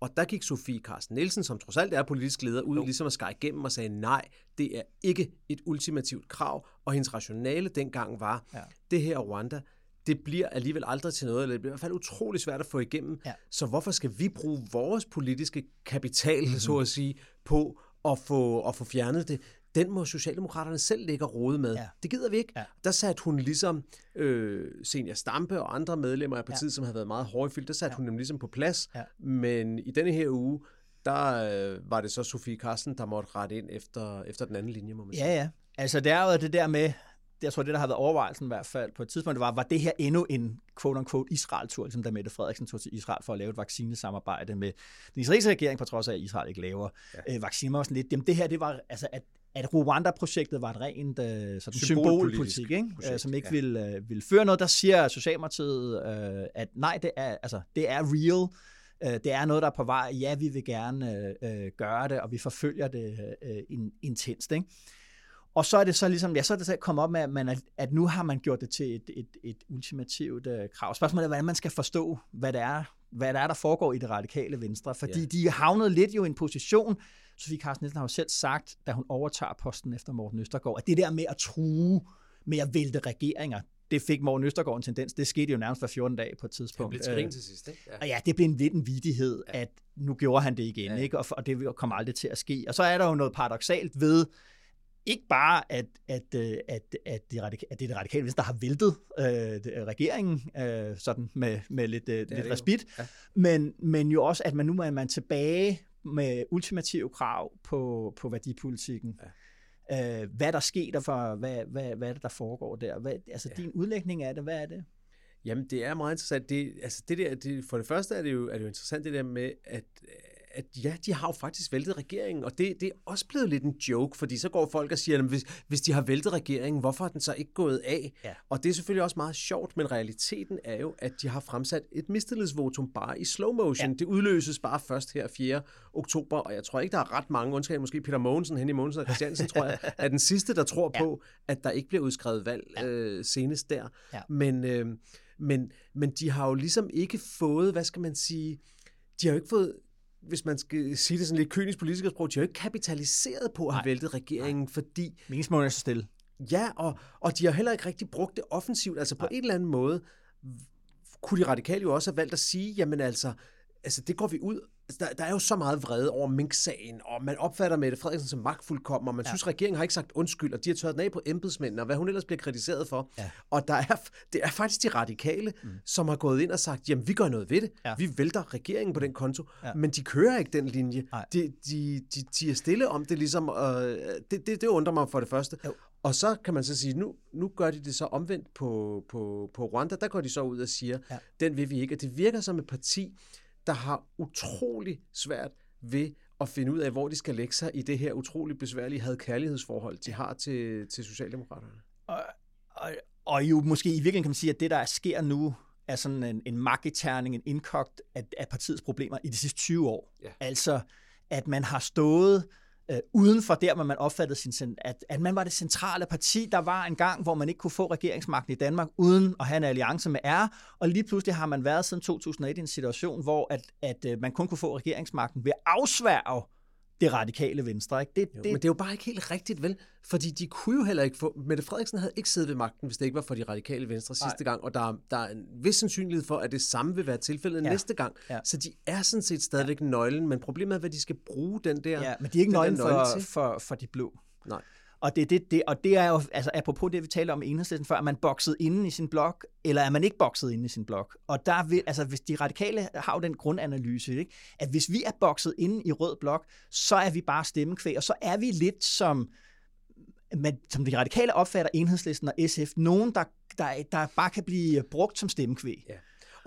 Og der gik Sofie Carsten Nielsen, som trods alt er politisk leder, ud jo. ligesom at skære igennem og sagde, nej, det er ikke et ultimativt krav. Og hendes rationale dengang var, ja. det her Rwanda, det bliver alligevel aldrig til noget, eller det bliver i hvert fald utrolig svært at få igennem. Ja. Så hvorfor skal vi bruge vores politiske kapital, mm-hmm. så at sige, på at få, at få fjernet det? Den må Socialdemokraterne selv ligge og rode med. Ja. Det gider vi ikke. Ja. Der satte hun ligesom øh, Senior Stampe og andre medlemmer af partiet, ja. som havde været meget hårdfyldt, der satte ja. hun dem ligesom på plads. Ja. Men i denne her uge, der øh, var det så Sofie Carsten, der måtte rette ind efter, efter den anden linje, må man sige. Ja, ja. Altså, det er jo det der med, jeg tror, det der har været overvejelsen i hvert fald på et tidspunkt, det var, var det her endnu en quote-unquote Israel-tur, ligesom da Mette Frederiksen tog til Israel for at lave et vaccinesamarbejde med den israelske regering, på trods af, at Israel ikke laver ja. øh, vacciner. Og sådan lidt. Jamen, det her, det var, altså, at, at Rwanda-projektet var et rent øh, sådan symbolpolitik, ikke? Projekt, øh, som ikke ja. ville, øh, ville føre noget. Der siger Socialdemokratiet, øh, at nej, det er, altså, det er real. Øh, det er noget, der er på vej. Ja, vi vil gerne øh, gøre det, og vi forfølger det øh, in, intenst. Ikke? Og så er det så ligesom, ja, så er det så kommet op med, at, man, at nu har man gjort det til et, et, et ultimativt uh, krav. Spørgsmålet er, hvordan man skal forstå, hvad det er, hvad det er, der foregår i det radikale venstre. Fordi ja. de havnet lidt jo i en position, Sofie Carsten Nielsen har jo selv sagt, da hun overtager posten efter Morten Østergaard, at det der med at true med at vælte regeringer, det fik Morten Østergaard en tendens. Det skete jo nærmest hver 14 dage på et tidspunkt. Det blev til sidst, ikke? Ja. Og ja, det blev en lidt en vidighed, ja. at nu gjorde han det igen, ja. ikke? Og, og det kommer aldrig til at ske. Og så er der jo noget paradoxalt ved, ikke bare, at, at, øh, at, at, det, radikale, at det er det radikale venstre, der har væltet øh, regeringen øh, sådan med, med lidt, øh, lidt respit, ja. men, men jo også, at man nu er man tilbage med ultimative krav på, på værdipolitikken. Ja. Øh, hvad der sker der for, hvad, hvad, hvad er det, der foregår der? Hvad, altså ja. din udlægning af det, hvad er det? Jamen, det er meget interessant. Det, altså det der, det, for det første er det, jo, er det jo interessant det der med, at at ja, de har jo faktisk væltet regeringen, og det, det er også blevet lidt en joke, fordi så går folk og siger, at hvis, hvis de har væltet regeringen, hvorfor har den så ikke gået af? Ja. Og det er selvfølgelig også meget sjovt, men realiteten er jo, at de har fremsat et mistillidsvotum bare i slow motion. Ja. Det udløses bare først her 4. oktober, og jeg tror ikke, der er ret mange, undtagen måske Peter Mogensen, hen i Mogensen og Christiansen, tror jeg, er den sidste, der tror ja. på, at der ikke bliver udskrevet valg ja. øh, senest der. Ja. Men, øh, men, men de har jo ligesom ikke fået, hvad skal man sige, de har jo ikke fået hvis man skal sige det sådan lidt kynisk politisk sprog, de har jo ikke kapitaliseret på at have væltet regeringen, Nej. fordi... Meningsmålene er så stille. Ja, og, og de har heller ikke rigtig brugt det offensivt. Altså på Nej. en eller anden måde kunne de radikale jo også have valgt at sige, jamen altså, altså det går vi ud der, der er jo så meget vrede over Mink-sagen, og man opfatter Mette Frederiksen som magtfuldkommen, og man ja. synes, regeringen har ikke sagt undskyld, og de har tørret den af på embedsmændene, og hvad hun ellers bliver kritiseret for. Ja. Og der er, det er faktisk de radikale, mm. som har gået ind og sagt, jamen vi gør noget ved det. Ja. Vi vælter regeringen på den konto, ja. men de kører ikke den linje. De, de, de, de er stille om det ligesom, og det, det, det undrer mig for det første. Jo. Og så kan man så sige, nu, nu gør de det så omvendt på, på, på Rwanda, der går de så ud og siger, ja. den vil vi ikke. Og det virker som et parti, der har utrolig svært ved at finde ud af, hvor de skal lægge sig i det her utrolig besværlige had-kærlighedsforhold, de har til, til Socialdemokraterne. Og, og, og jo måske i virkeligheden kan man sige, at det, der sker nu, er sådan en, en magtterning, en indkogt af, af partiets problemer i de sidste 20 år. Ja. Altså, at man har stået øh, uden for der, hvor man opfattede sin, at, at man var det centrale parti. Der var en gang, hvor man ikke kunne få regeringsmagten i Danmark uden at have en alliance med R, og lige pludselig har man været siden 2001 i en situation, hvor at, at, øh, man kun kunne få regeringsmagten ved at afsværge det radikale venstre. Ikke? Det, jo, det, men det er jo bare ikke helt rigtigt, vel? Fordi de kunne jo heller ikke få... Mette Frederiksen havde ikke siddet ved magten, hvis det ikke var for de radikale venstre Nej. sidste gang, og der, der er en vis sandsynlighed for, at det samme vil være tilfældet ja. næste gang. Ja. Så de er sådan set stadigvæk ja. nøglen, men problemet er, hvad de skal bruge den der... Ja, men de er ikke nøglen for, for, for de blå. Nej. Og det, det, det, og det er jo, altså apropos det, vi talte om i enhedslisten før, er man bokset inde i sin blok, eller er man ikke bokset inde i sin blok? Og der vil, altså hvis de radikale har jo den grundanalyse, ikke? at hvis vi er bokset inde i rød blok, så er vi bare stemmekvæg, og så er vi lidt som, man, som de radikale opfatter enhedslisten og SF, nogen, der, der, der bare kan blive brugt som stemmekvæg. Ja.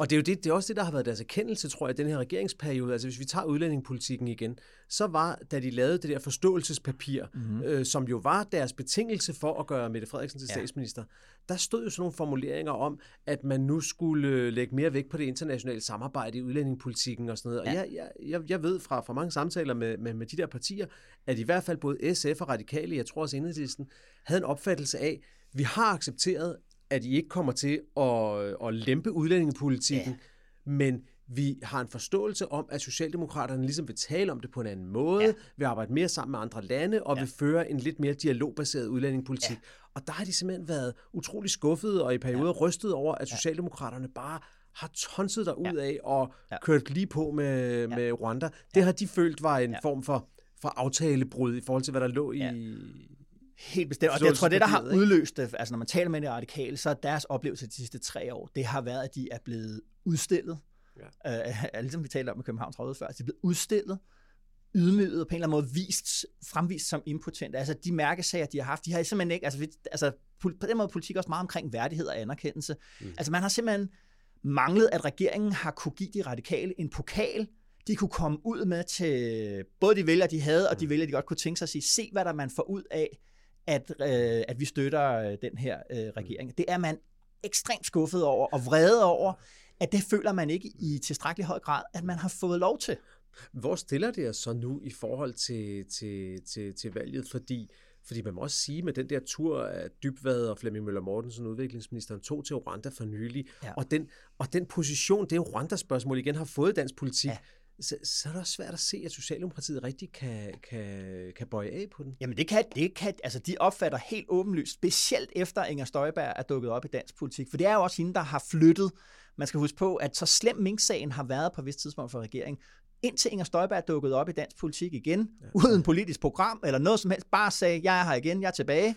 Og det er jo det, det er også det, der har været deres erkendelse, tror jeg, i den her regeringsperiode. Altså hvis vi tager udlændingepolitikken igen, så var, da de lavede det der forståelsespapir, mm-hmm. øh, som jo var deres betingelse for at gøre Mette Frederiksen til ja. statsminister, der stod jo sådan nogle formuleringer om, at man nu skulle øh, lægge mere vægt på det internationale samarbejde i udlændingepolitikken og sådan noget. Ja. Og jeg, jeg, jeg ved fra, fra mange samtaler med, med, med de der partier, at i hvert fald både SF og Radikale, jeg tror også Enhedslisten, havde en opfattelse af, vi har accepteret, at I ikke kommer til at, at lempe udlændingepolitikken, ja. men vi har en forståelse om, at Socialdemokraterne ligesom vil tale om det på en anden måde, ja. vil arbejde mere sammen med andre lande, og ja. vil føre en lidt mere dialogbaseret udlændingepolitik. Ja. Og der har de simpelthen været utrolig skuffede, og i perioder ja. rystet over, at Socialdemokraterne bare har tonset der ud af og ja. kørt lige på med, ja. med Rwanda. Det ja. har de følt var en ja. form for, for aftalebrud i forhold til, hvad der lå ja. i, Helt bestemt. Og jeg tror, det, der har udløst det, altså når man taler med de radikale, så er deres oplevelse de sidste tre år, det har været, at de er blevet udstillet. Ja. Uh, ligesom vi talte om med Københavns Råd før, de er blevet udstillet, ydmyget og på en eller anden måde vist, fremvist som impotente. Altså de mærkesager, de har haft, de har simpelthen ikke, altså, altså på den måde politik også meget omkring værdighed og anerkendelse. Mm. Altså man har simpelthen manglet, at regeringen har kunne give de radikale en pokal, de kunne komme ud med til både de vælgere, de havde, og de mm. vælgere, de godt kunne tænke sig at sige, se hvad der man får ud af at, øh, at vi støtter øh, den her øh, regering. Det er man ekstremt skuffet over og vrede over, at det føler man ikke i tilstrækkelig høj grad, at man har fået lov til. Hvor stiller det os så nu i forhold til, til, til, til valget? Fordi, fordi man må også sige, med den der tur af Dybvad og Flemming Møller Mortensen, udviklingsministeren, tog til Rwanda for nylig, ja. og, den, og den position, det Rwanda-spørgsmål igen har fået i dansk politik, ja så, så er det også svært at se, at Socialdemokratiet rigtig kan, kan, kan bøje af på den. Jamen det kan, det kan, altså de opfatter helt åbenlyst, specielt efter Inger Støjberg er dukket op i dansk politik, for det er jo også hende, der har flyttet. Man skal huske på, at så slem Mink-sagen har været på et vist tidspunkt for regeringen, indtil Inger Støjberg er dukket op i dansk politik igen, ja. uden politisk program eller noget som helst, bare sagde, jeg er her igen, jeg er tilbage.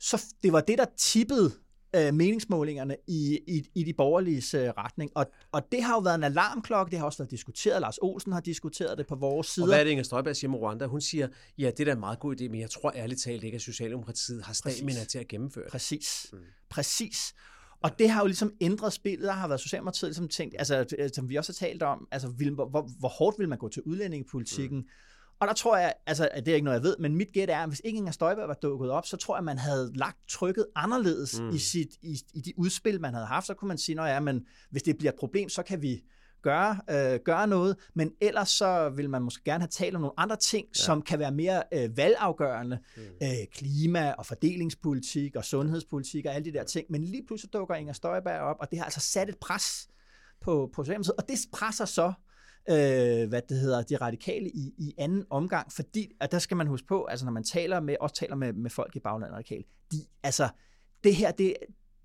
Så det var det, der tippede øh, meningsmålingerne i, i, i de borgerlige øh, retning. Og, og det har jo været en alarmklokke, det har også været diskuteret. Lars Olsen har diskuteret det på vores side. Og hvad er det, Inger Støjberg siger med Rwanda? Hun siger, ja, det er da en meget god idé, men jeg tror ærligt talt ikke, at Socialdemokratiet har stamina til at gennemføre det. Præcis. Mm. Præcis. Og det har jo ligesom ændret spillet. Der har været Socialdemokratiet ligesom tænkt, altså, som vi også har talt om, altså, vil, hvor, hvor, hvor hårdt vil man gå til udlændingepolitikken? Mm. Og der tror jeg, altså det er ikke noget, jeg ved, men mit gæt er, at hvis ikke Inger Støjberg var dukket op, så tror jeg, man havde lagt trykket anderledes mm. i, sit, i, i de udspil, man havde haft. Så kunne man sige, at ja, men hvis det bliver et problem, så kan vi gøre, øh, gøre noget, men ellers så vil man måske gerne have talt om nogle andre ting, ja. som kan være mere øh, valgafgørende. Mm. Øh, klima og fordelingspolitik og sundhedspolitik og alle de der ting. Men lige pludselig dukker Inger Støjberg op, og det har altså sat et pres på, på Socialdemokratiet, og det presser så øh, hvad det hedder, de radikale i, i anden omgang, fordi, at der skal man huske på, altså når man taler med, også taler med, med folk i baglandet radikale, de, altså, det her, det,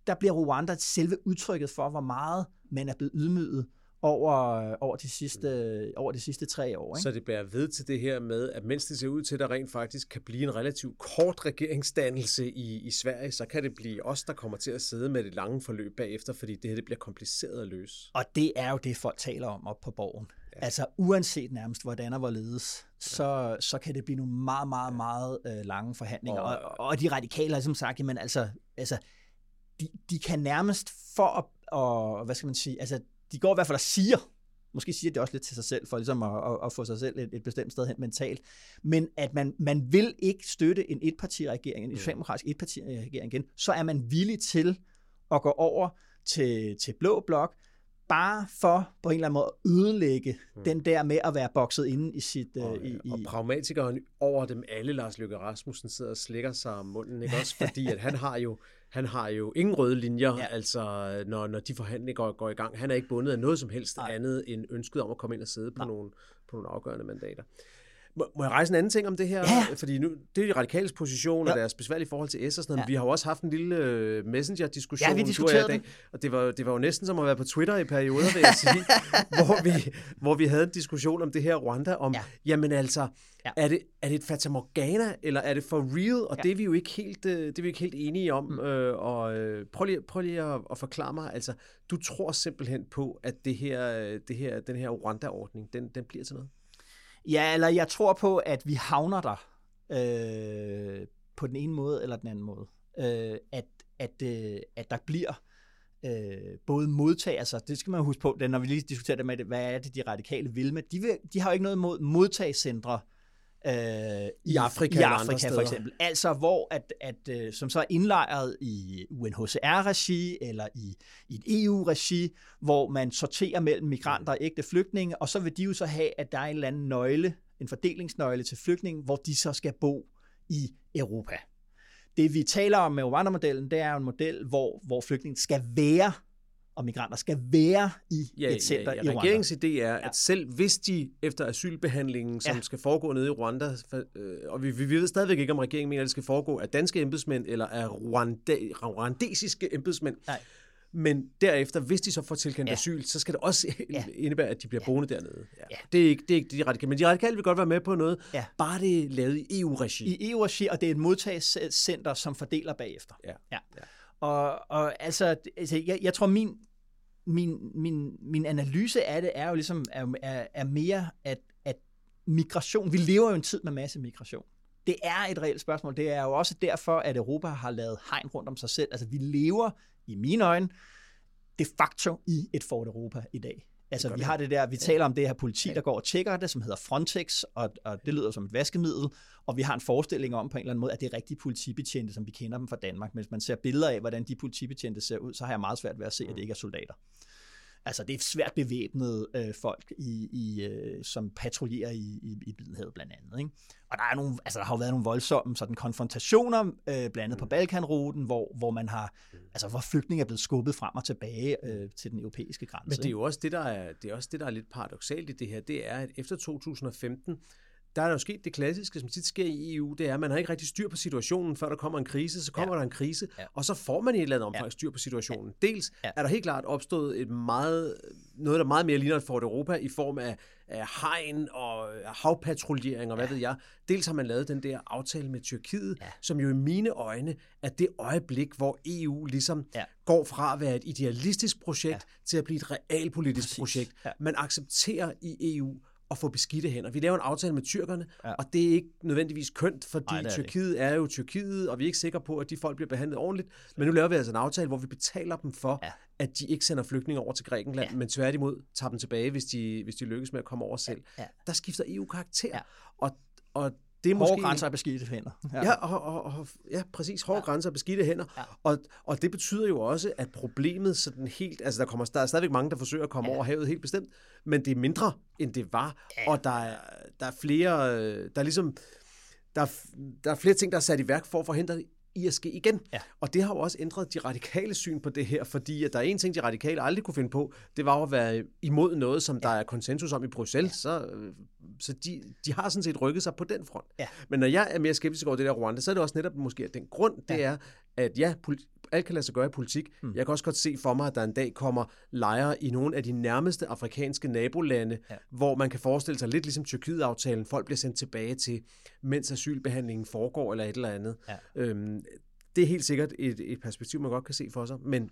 der bliver Rwanda selve udtrykket for, hvor meget man er blevet ydmyget over, over, de sidste, over de sidste tre år. Ikke? Så det bærer ved til det her med, at mens det ser ud til, at der rent faktisk kan blive en relativt kort regeringsdannelse i, i Sverige, så kan det blive os, der kommer til at sidde med det lange forløb bagefter, fordi det her det bliver kompliceret at løse. Og det er jo det, folk taler om op på borgen. Ja. Altså uanset nærmest, hvordan og hvorledes, så, så kan det blive nogle meget, meget, meget øh, lange forhandlinger. Og, og, og de radikale har ligesom sagt, jamen altså, altså de, de kan nærmest for at, og, hvad skal man sige, altså de går i hvert fald og siger, måske siger det også lidt til sig selv, for ligesom at, at, at få sig selv et, et bestemt sted hen mentalt, men at man, man vil ikke støtte en etpartiregering, en socialdemokratisk etpartiregering igen, så er man villig til at gå over til, til blå blok, bare for på en eller anden måde at ødelægge mm. den der med at være bokset inde i sit... Og, øh, i, og pragmatikeren over dem alle, Lars Løkke Rasmussen, sidder og slikker sig om munden, ikke? også fordi at han har jo han har jo ingen røde linjer, ja. altså når, når de forhandlinger går, går i gang. Han er ikke bundet af noget som helst Nej. andet end ønsket om at komme ind og sidde på nogle, på nogle afgørende mandater. Må, må jeg rejse en anden ting om det her? Ja. Fordi nu, det er de radikales position Ja. og deres besværlige forhold til S og sådan noget. Ja. Vi har jo også haft en lille øh, messenger-diskussion. Ja, vi diskuterede i dag, Og det var, det var jo næsten som at være på Twitter i perioder, vil jeg sige, hvor, vi, hvor vi havde en diskussion om det her Rwanda, om, Ja. ja. jamen altså, Ja. er, det, er det et fatamorgana, eller er det for real? Og Ja. det er vi jo ikke helt, øh, det er vi ikke helt enige om. Mm. Øh, og øh, prøv lige, prøv lige at, at forklare mig, altså, du tror simpelthen på, at det her, det her, den her Rwanda-ordning, den, den bliver til noget? Ja, eller jeg tror på, at vi havner der øh, på den ene måde eller den anden måde. Øh, at, at, øh, at der bliver øh, både modtag, altså det skal man huske på, det, når vi lige diskuterer det med, hvad er det, de radikale vil med. De, vil, de har jo ikke noget mod modtagscentre øh, I Afrika i Afrika for eksempel. Altså hvor, at, at, øh, som så er indlejret i UNHCR-regi eller i, i et EU-regi, hvor man sorterer mellem migranter og ægte flygtninge, og så vil de jo så have, at der er en eller anden nøgle, en fordelingsnøgle til flygtninge, hvor de så skal bo i Europa. Det vi taler om med Rwanda-modellen, det er en model, hvor, hvor flygtninge skal være, og migranter skal være i Ja, et center ja, i ja. Rwanda. Regeringens idé er, at selv hvis de efter asylbehandlingen, som Ja. ja. skal foregå nede i Rwanda, øh, og vi, vi ved stadigvæk ikke, om regeringen mener, at det skal foregå af danske embedsmænd eller af rwanda, rwandesiske embedsmænd, Nej. men derefter, hvis de så får tilkendt Ja. ja. asyl, så skal det også Ja. ja. indebære, at de bliver boende dernede. Ja. Ja. Det, er ikke, det er ikke de radikale, men de radikale vil godt være med på noget, Ja. bare det er lavet i EU-regi. i EU-regi, og det er et modtagscenter, som fordeler bagefter. Ja. ja. Ja. Og, og altså, altså jeg, jeg tror, min, min, min, min analyse af det er jo ligesom, er, er, er mere, at, at migration, vi lever jo en tid med masse migration. Det er et reelt spørgsmål. Det er jo også derfor, at Europa har lavet hegn rundt om sig selv. Altså, vi lever, i mine øjne, de facto i et Fort Europa i dag. Altså, vi har det der, vi taler om det her politi, der går og tjekker det, som hedder Frontex, og, og det lyder som et vaskemiddel, og vi har en forestilling om på en eller anden måde, at det er rigtige politibetjente, som vi kender dem fra Danmark. Men hvis man ser billeder af, hvordan de politibetjente ser ud, så har jeg meget svært ved at se, at det ikke er soldater. Altså, det er svært bevæbnede øh, folk, i, i, øh, som patruljerer i, i, i Middelhavet blandt andet. Ikke? Og der, er nogle, altså, der har jo været nogle voldsomme sådan, konfrontationer, øh, blandt andet på Balkanruten, hvor, hvor man har, altså, hvor flygtninge er blevet skubbet frem og tilbage øh, til den europæiske grænse. Men det er jo også det, der er, det er også det, der er lidt paradoxalt i det her. Det er, at efter 2015, der er jo sket det klassiske, som tit sker i EU, det er, at man har ikke rigtig styr på situationen, før der kommer en krise, så kommer ja. der en krise, Ja. og så får man i et eller andet omfang Ja. styr på situationen. Dels Ja. er der helt klart opstået et meget, noget, der meget mere ligner Fort Europa i form af, af hegn og havpatruljering og hvad ja. ved jeg. Dels har man lavet den der aftale med Tyrkiet, Ja. som jo i mine øjne er det øjeblik, hvor EU ligesom Ja. går fra at være et idealistisk projekt ja. til at blive et realpolitisk Præcis. projekt. Ja. Man accepterer i EU at få beskidte hænder. Vi laver en aftale med tyrkerne, Ja. ja. og det er ikke nødvendigvis kønt, fordi det er det Tyrkiet er jo Tyrkiet, og vi er ikke sikre på, at de folk bliver behandlet ordentligt. Men nu laver vi altså en aftale, hvor vi betaler dem for, Ja. ja. at de ikke sender flygtninge over til Grækenland, Ja. ja. men tværtimod tager dem tilbage, hvis de, hvis de lykkes med at komme over selv. Ja. Der skifter EU karakter. Ja. Og, og det er Hårde måske... grænser er beskidte hænder. Ja, og, og, og, ja præcis. Hårde ja. grænser og beskidte hænder. Ja. Og, og det betyder jo også, at problemet sådan helt... Altså, der, kommer, der er stadigvæk mange, der forsøger at komme ja. over havet helt bestemt, men det er mindre, end det var. Ja. Og der er, der er flere... øh, Der er ligesom... Der er, der er flere ting, der er sat i værk for at forhindre det i at ske igen. Ja. Og det har jo også ændret de radikale syn på det her, fordi at der er en ting, de radikale aldrig kunne finde på, det var at være imod noget, som der er konsensus om i Bruxelles, ja. så, øh, så de, de har sådan set rykket sig på den front. Ja. Men når jeg er mere skeptisk over det der Rwanda, så er det også netop måske den grund, det Ja. er, at ja, alt kan lade sig gøre i politik. Mm. Jeg kan også godt se for mig, at der en dag kommer lejre i nogle af de nærmeste afrikanske nabolande, Ja. hvor man kan forestille sig lidt ligesom Tyrkiet-aftalen, folk bliver sendt tilbage til, mens asylbehandlingen foregår eller et eller andet. Ja. Øhm, det er helt sikkert et, et perspektiv, man godt kan se for sig, men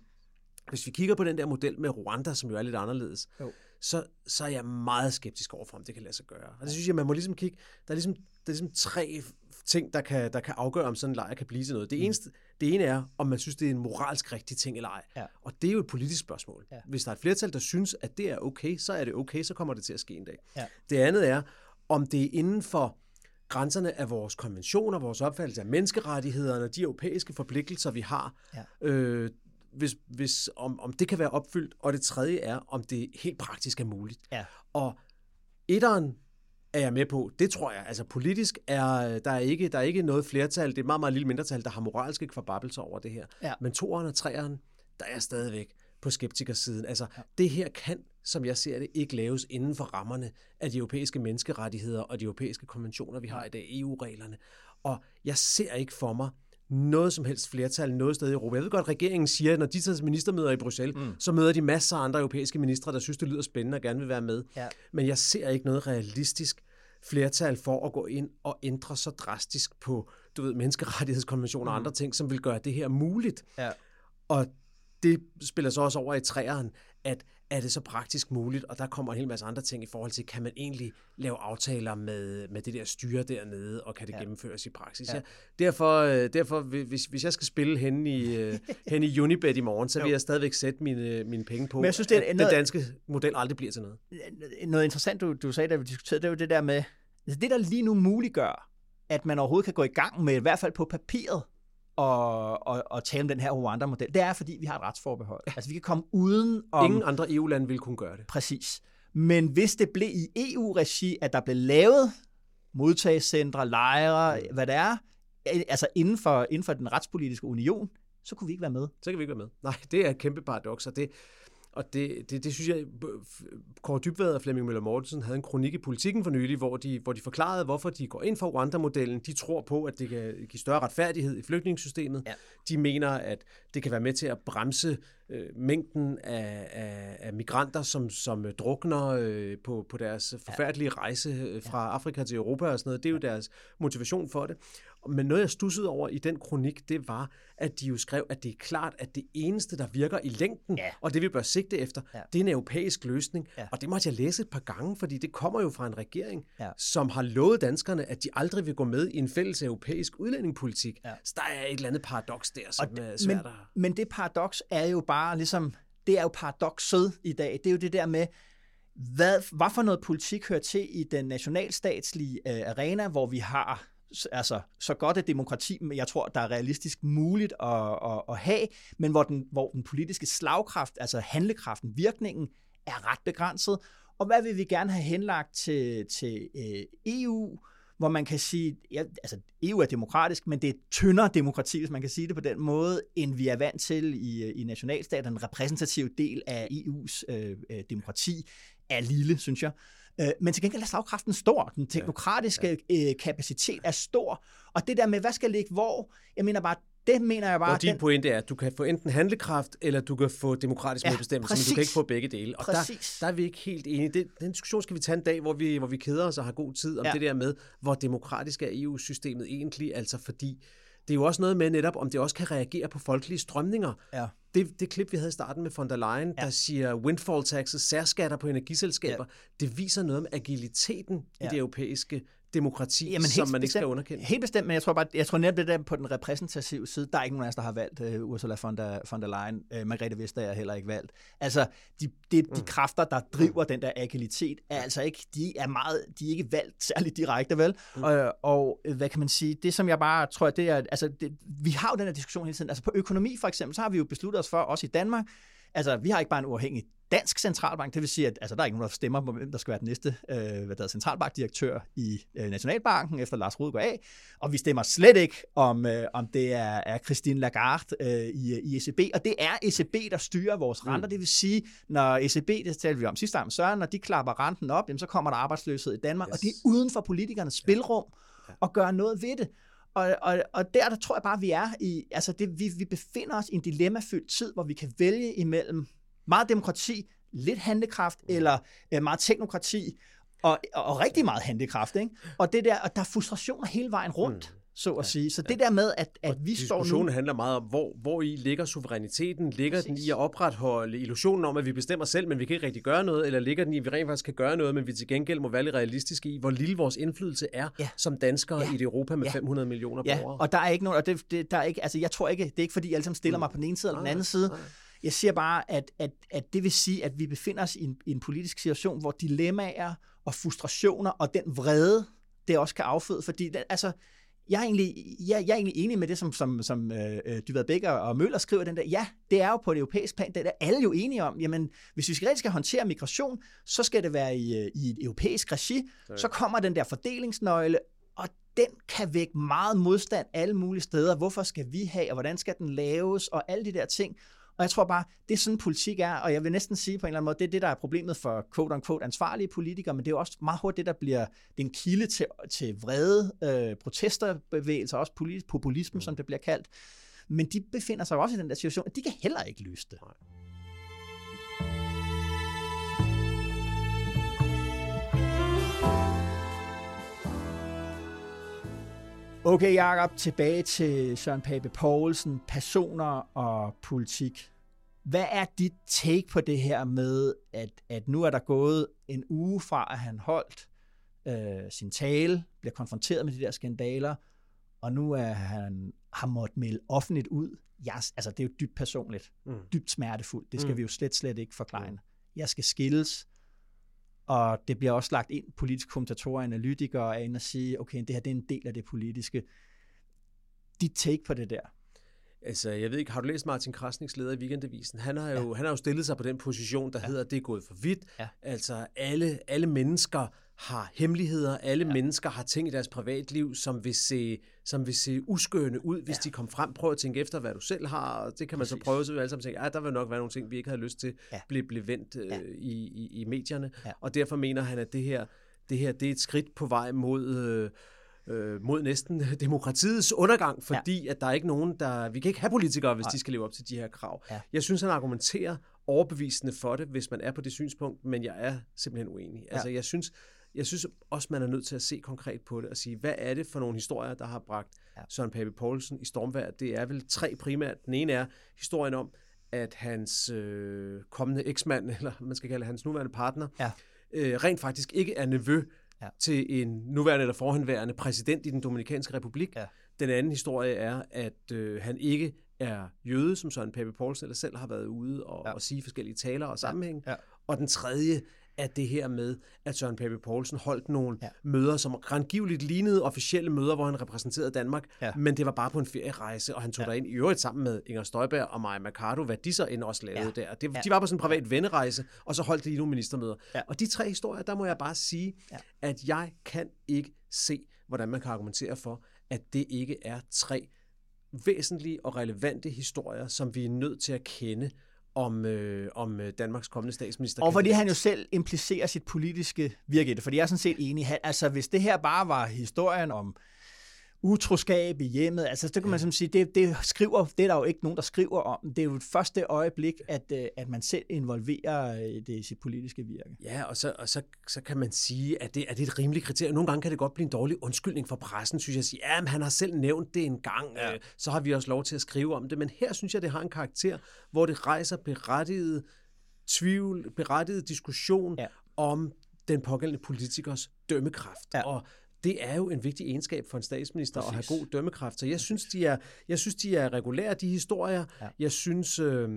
hvis vi kigger på den der model med Rwanda, som jo er lidt anderledes, Jo. så, så er jeg meget skeptisk over for, om det kan lade sig gøre. Og det synes jeg, man må ligesom kigge, der er ligesom, der er ligesom tre ting, der kan, der kan afgøre, om sådan en lejr kan blive til noget. Det, eneste, det ene er, om man synes, det er en moralsk rigtig ting eller ej. Ja. Og det er jo et politisk spørgsmål. Ja. Hvis der er et flertal, der synes, at det er okay, så er det okay, så kommer det til at ske en dag. Ja. Det andet er, om det er inden for grænserne af vores konventioner, vores opfattelse af menneskerettighederne, de europæiske forpligtelser, vi har, Ja. øh, hvis, hvis, om, om det kan være opfyldt. Og det tredje er, om det helt praktisk er muligt. Ja. Og etteren er jeg med på. Det tror jeg. Altså politisk er der er ikke, der er ikke noget flertal. Det er et meget, meget lille mindretal, der har moralske kvababelser over det her. Ja. Men toeren og treeren, der er stadigvæk på skeptikersiden. Altså, ja. det her kan som jeg ser det, ikke laves inden for rammerne af de europæiske menneskerettigheder og de europæiske konventioner, vi har i dag, EU-reglerne. Og jeg ser ikke for mig, noget som helst flertal noget sted i Europa. Jeg ved godt, at regeringen siger, at når de tager ministermøder i Bruxelles, mm. så møder de masser af andre europæiske ministre, der synes, det lyder spændende og gerne vil være med. Ja. Men jeg ser ikke noget realistisk flertal for at gå ind og ændre så drastisk på du ved, menneskerettighedskonventioner mm. og andre ting, som vil gøre det her muligt. Ja. Og det spiller så også over i træerne, at er det så praktisk muligt, og der kommer en hel masse andre ting i forhold til, kan man egentlig lave aftaler med, med det der styre dernede, og kan det ja. gennemføres i praksis? Ja. Ja, derfor, øh, derfor hvis, hvis jeg skal spille hen i, øh, hen i Unibet i morgen, så vil jeg stadigvæk sætte mine, mine penge på, Men jeg synes, det er at noget, den danske model aldrig bliver til noget. Noget interessant, du, du sagde, da vi diskuterede, det jo det der med, altså det der lige nu muliggør, at man overhovedet kan gå i gang med, i hvert fald på papiret, og, og, og tale om den her Rwanda-model, det er, fordi vi har et retsforbehold. Altså, vi kan komme uden om... Ingen andre EU-lande vil kunne gøre det. Præcis. Men hvis det blev i EU-regi, at der blev lavet modtagscentre, lejre, mm. hvad det er, altså inden for, inden for den retspolitiske union, så kunne vi ikke være med. Så kan vi ikke være med. Nej, det er et kæmpe paradoks, og det, og det, det, det synes jeg, Kåre Dybvad og Flemming Møller Mortensen havde en kronik i politikken for nylig, hvor de, hvor de forklarede, hvorfor de går ind for Rwanda-modellen. De tror på, at det kan give større retfærdighed i flygtningesystemet. Ja. De mener, at det kan være med til at bremse øh, mængden af, af, af migranter, som, som drukner øh, på, på deres forfærdelige rejse øh, fra Afrika til Europa og sådan noget. Det er jo deres motivation for det. Men noget, jeg stussede over i den kronik, det var, at de jo skrev, at det er klart, at det eneste, der virker i længden, ja. og det vi bør sigte efter, ja. det er en europæisk løsning. Ja. Og det måtte jeg læse et par gange, fordi det kommer jo fra en regering, ja. som har lovet danskerne, at de aldrig vil gå med i en fælles europæisk udlændingepolitik. Ja. Så der er et eller andet paradoks der, som og er svært men, at... Men det paradoks er jo bare ligesom, det er jo paradokset i dag. Det er jo det der med, hvad, hvad for noget politik hører til i den nationalstatslige øh, arena, hvor vi har altså, så godt et demokrati, jeg tror, der er realistisk muligt at, at, at have, men hvor den, hvor den politiske slagkraft, altså handlekraften, virkningen, er ret begrænset. Og hvad vil vi gerne have henlagt til, til øh, EU, hvor man kan sige, ja, altså EU er demokratisk, men det er tyndere demokrati, hvis man kan sige det på den måde, end vi er vant til i, i nationalstaten. En repræsentativ del af EU's øh, øh, demokrati er lille, synes jeg. Øh, men til gengæld er slagkraften stor. Den teknokratiske ja, ja. Øh, kapacitet er stor. Og det der med, hvad skal ligge hvor, jeg mener bare, det mener jeg bare... Og din den... pointe er, at du kan få enten handlekraft, eller du kan få demokratisk ja, medbestemmelse, præcis. men du kan ikke få begge dele. Og der, der er vi ikke helt enige. Det, den diskussion skal vi tage en dag, hvor vi, hvor vi keder os og har god tid om ja. det der med, hvor demokratisk er EU-systemet egentlig, altså fordi det er jo også noget med netop, om det også kan reagere på folkelige strømninger. Ja. Det, det klip, vi havde i starten med von der Leyen, ja. der siger windfall taxes, særskatter på energiselskaber, ja. det viser noget om agiliteten ja. i det europæiske demokrati, Jamen, som man ikke skal underkende. Helt bestemt, men jeg tror bare, jeg tror netop det der på den repræsentative side, der er ikke nogen af os, der har valgt uh, Ursula von der, von der Leyen. Uh, Margrethe Vestager er heller ikke valgt. Altså, de, de, de mm. kræfter, der driver mm. den der agilitet, er altså ikke, de er meget, de er ikke valgt særligt direkte, vel? Mm. Uh, og hvad kan man sige, det som jeg bare tror, det er, altså, det, vi har jo den her diskussion hele tiden, altså på økonomi for eksempel, så har vi jo besluttet os for, også i Danmark, altså vi har ikke bare en uafhængig dansk centralbank, det vil sige, at altså, der er ikke nogen, der stemmer på, hvem der skal være den næste øh, hvad der er, centralbankdirektør i øh, Nationalbanken, efter Lars Rode går af. Og vi stemmer slet ikke, om, øh, om det er, er Christine Lagarde øh, i, i ECB. Og det er ECB, der styrer vores mm. renter. Mm. Det vil sige, når ECB, det talte vi om sidste gang, Søren, når de klapper renten op, jamen, så kommer der arbejdsløshed i Danmark. Yes. Og det er uden for politikernes spilrum ja. at gøre noget ved det. Og, og, og der, der tror jeg bare, vi er i, altså det, vi, vi befinder os i en dilemmafyldt tid, hvor vi kan vælge imellem meget demokrati, lidt handekraft, eller øh, meget teknokrati, og, og rigtig meget handekraft. Ikke? Og, det der, og der er frustrationer hele vejen rundt. Mm så at ja, sige. Så det der med, at, at vi står nu... Diskussionen handler meget om, hvor, hvor i ligger suveræniteten? Ligger Præcis. den i at opretholde illusionen om, at vi bestemmer selv, men vi kan ikke rigtig gøre noget? Eller ligger den i, at vi rent faktisk kan gøre noget, men vi til gengæld må være lidt realistiske i, hvor lille vores indflydelse er ja. som danskere ja. i et Europa med ja. 500 millioner ja. borgere? og der er ikke nogen... Og det, det, der er ikke, altså, jeg tror ikke, det er ikke fordi, jeg alle sammen stiller mm. mig på den ene side eller den anden side. Nej. Jeg siger bare, at, at, at det vil sige, at vi befinder os i en, i en politisk situation, hvor dilemmaer og frustrationer og den vrede, det også kan afføde, fordi det, altså, jeg er egentlig, jeg, jeg er egentlig enig med det, som, som, som øh, øh Dyvad Bækker og Møller skriver den der. Ja, det er jo på det europæiske plan, det er alle jo enige om. Jamen, hvis vi skal skal håndtere migration, så skal det være i, øh, i et europæisk regi. Så, så kommer den der fordelingsnøgle, og den kan vække meget modstand alle mulige steder. Hvorfor skal vi have, og hvordan skal den laves, og alle de der ting. Og jeg tror bare, det er sådan politik er, og jeg vil næsten sige på en eller anden måde, det er det, der er problemet for quote-unquote ansvarlige politikere, men det er jo også meget hurtigt det, der bliver det er en kilde til, til vrede, øh, protesterbevægelser, også politisk populisme, mm. som det bliver kaldt. Men de befinder sig også i den der situation, at de kan heller ikke løse det. Nej. Okay, Jacob, tilbage til Søren Pape Poulsen, personer og politik. Hvad er dit take på det her med, at, at nu er der gået en uge fra, at han holdt øh, sin tale, bliver konfronteret med de der skandaler, og nu er han har måttet melde offentligt ud. Jeg, altså, det er jo dybt personligt, mm. dybt smertefuldt. Det skal mm. vi jo slet, slet ikke forklare. Mm. Jeg skal skilles, og det bliver også lagt ind, politiske kommentatorer og analytikere er inde og sige, okay, det her det er en del af det politiske. Dit take på det der? Altså, jeg ved ikke, har du læst Martin Krasniks leder i Weekendavisen? Han har jo, ja. han har jo stillet sig på den position, der ja. hedder, det er gået for vidt. Ja. Altså, alle, alle mennesker har hemmeligheder. Alle ja. mennesker har ting i deres privatliv, som vil se, som vil se uskønne ud, hvis ja. de kommer frem. Prøv at tænke efter, hvad du selv har. Og det kan man Præcis. så prøve, så vi alle sammen tænke, ja, der vil nok være nogle ting, vi ikke havde lyst til, ja. blive, blive vendt øh, ja. i, i, i medierne. Ja. Og derfor mener han, at det her, det her det er et skridt på vej mod... Øh, øh, mod næsten demokratiets undergang, fordi ja. at der er ikke nogen, der... Vi kan ikke have politikere, hvis Nej. de skal leve op til de her krav. Ja. Jeg synes, han argumenterer overbevisende for det, hvis man er på det synspunkt, men jeg er simpelthen uenig. Ja. Altså, jeg synes, jeg synes også, man er nødt til at se konkret på det og sige, hvad er det for nogle historier, der har bragt ja. Søren Pape Poulsen i stormvær? Det er vel tre primært. Den ene er historien om, at hans øh, kommende eksmand, eller man skal kalde hans nuværende partner, ja. øh, rent faktisk ikke er nevø ja. til en nuværende eller forhenværende præsident i den Dominikanske Republik. Ja. Den anden historie er, at øh, han ikke er jøde, som Søren Pape Poulsen eller selv har været ude og, ja. og sige forskellige taler og sammenhæng. Ja. Ja. Og den tredje at det her med, at Søren Pape Poulsen holdt nogle ja. møder, som rengiveligt lignede officielle møder, hvor han repræsenterede Danmark, ja. men det var bare på en ferierejse, og han tog ja. ind i øvrigt sammen med Inger Støjberg og Maja Mercado, hvad de så end også lavede ja. der. Det, ja. De var på sådan en privat vennerejse, og så holdt de nogle ministermøder. Ja. Og de tre historier, der må jeg bare sige, ja. at jeg kan ikke se, hvordan man kan argumentere for, at det ikke er tre væsentlige og relevante historier, som vi er nødt til at kende om, øh, om øh, Danmarks kommende statsminister. Og fordi han jo selv implicerer sit politiske virke i det, fordi jeg er sådan set enig. Han, altså, hvis det her bare var historien om utroskab i hjemmet. Altså, det kan man ja. sige, det, det, skriver, det er der jo ikke nogen, der skriver om. Det er jo et første øjeblik, at, øh, at man selv involverer øh, det i sit politiske virke. Ja, og så, og så, så kan man sige, at det, at det er et rimeligt kriterie. Nogle gange kan det godt blive en dårlig undskyldning for pressen, synes jeg. At sige, ja, men han har selv nævnt det en gang, ja. øh, så har vi også lov til at skrive om det. Men her synes jeg, det har en karakter, hvor det rejser berettiget tvivl, berettiget diskussion ja. om den pågældende politikers dømmekraft. Ja. Og det er jo en vigtig egenskab for en statsminister Præcis. at have god dømmekraft. Så jeg synes, de er, jeg synes, de er regulære, de historier. Ja. Jeg synes... Øh,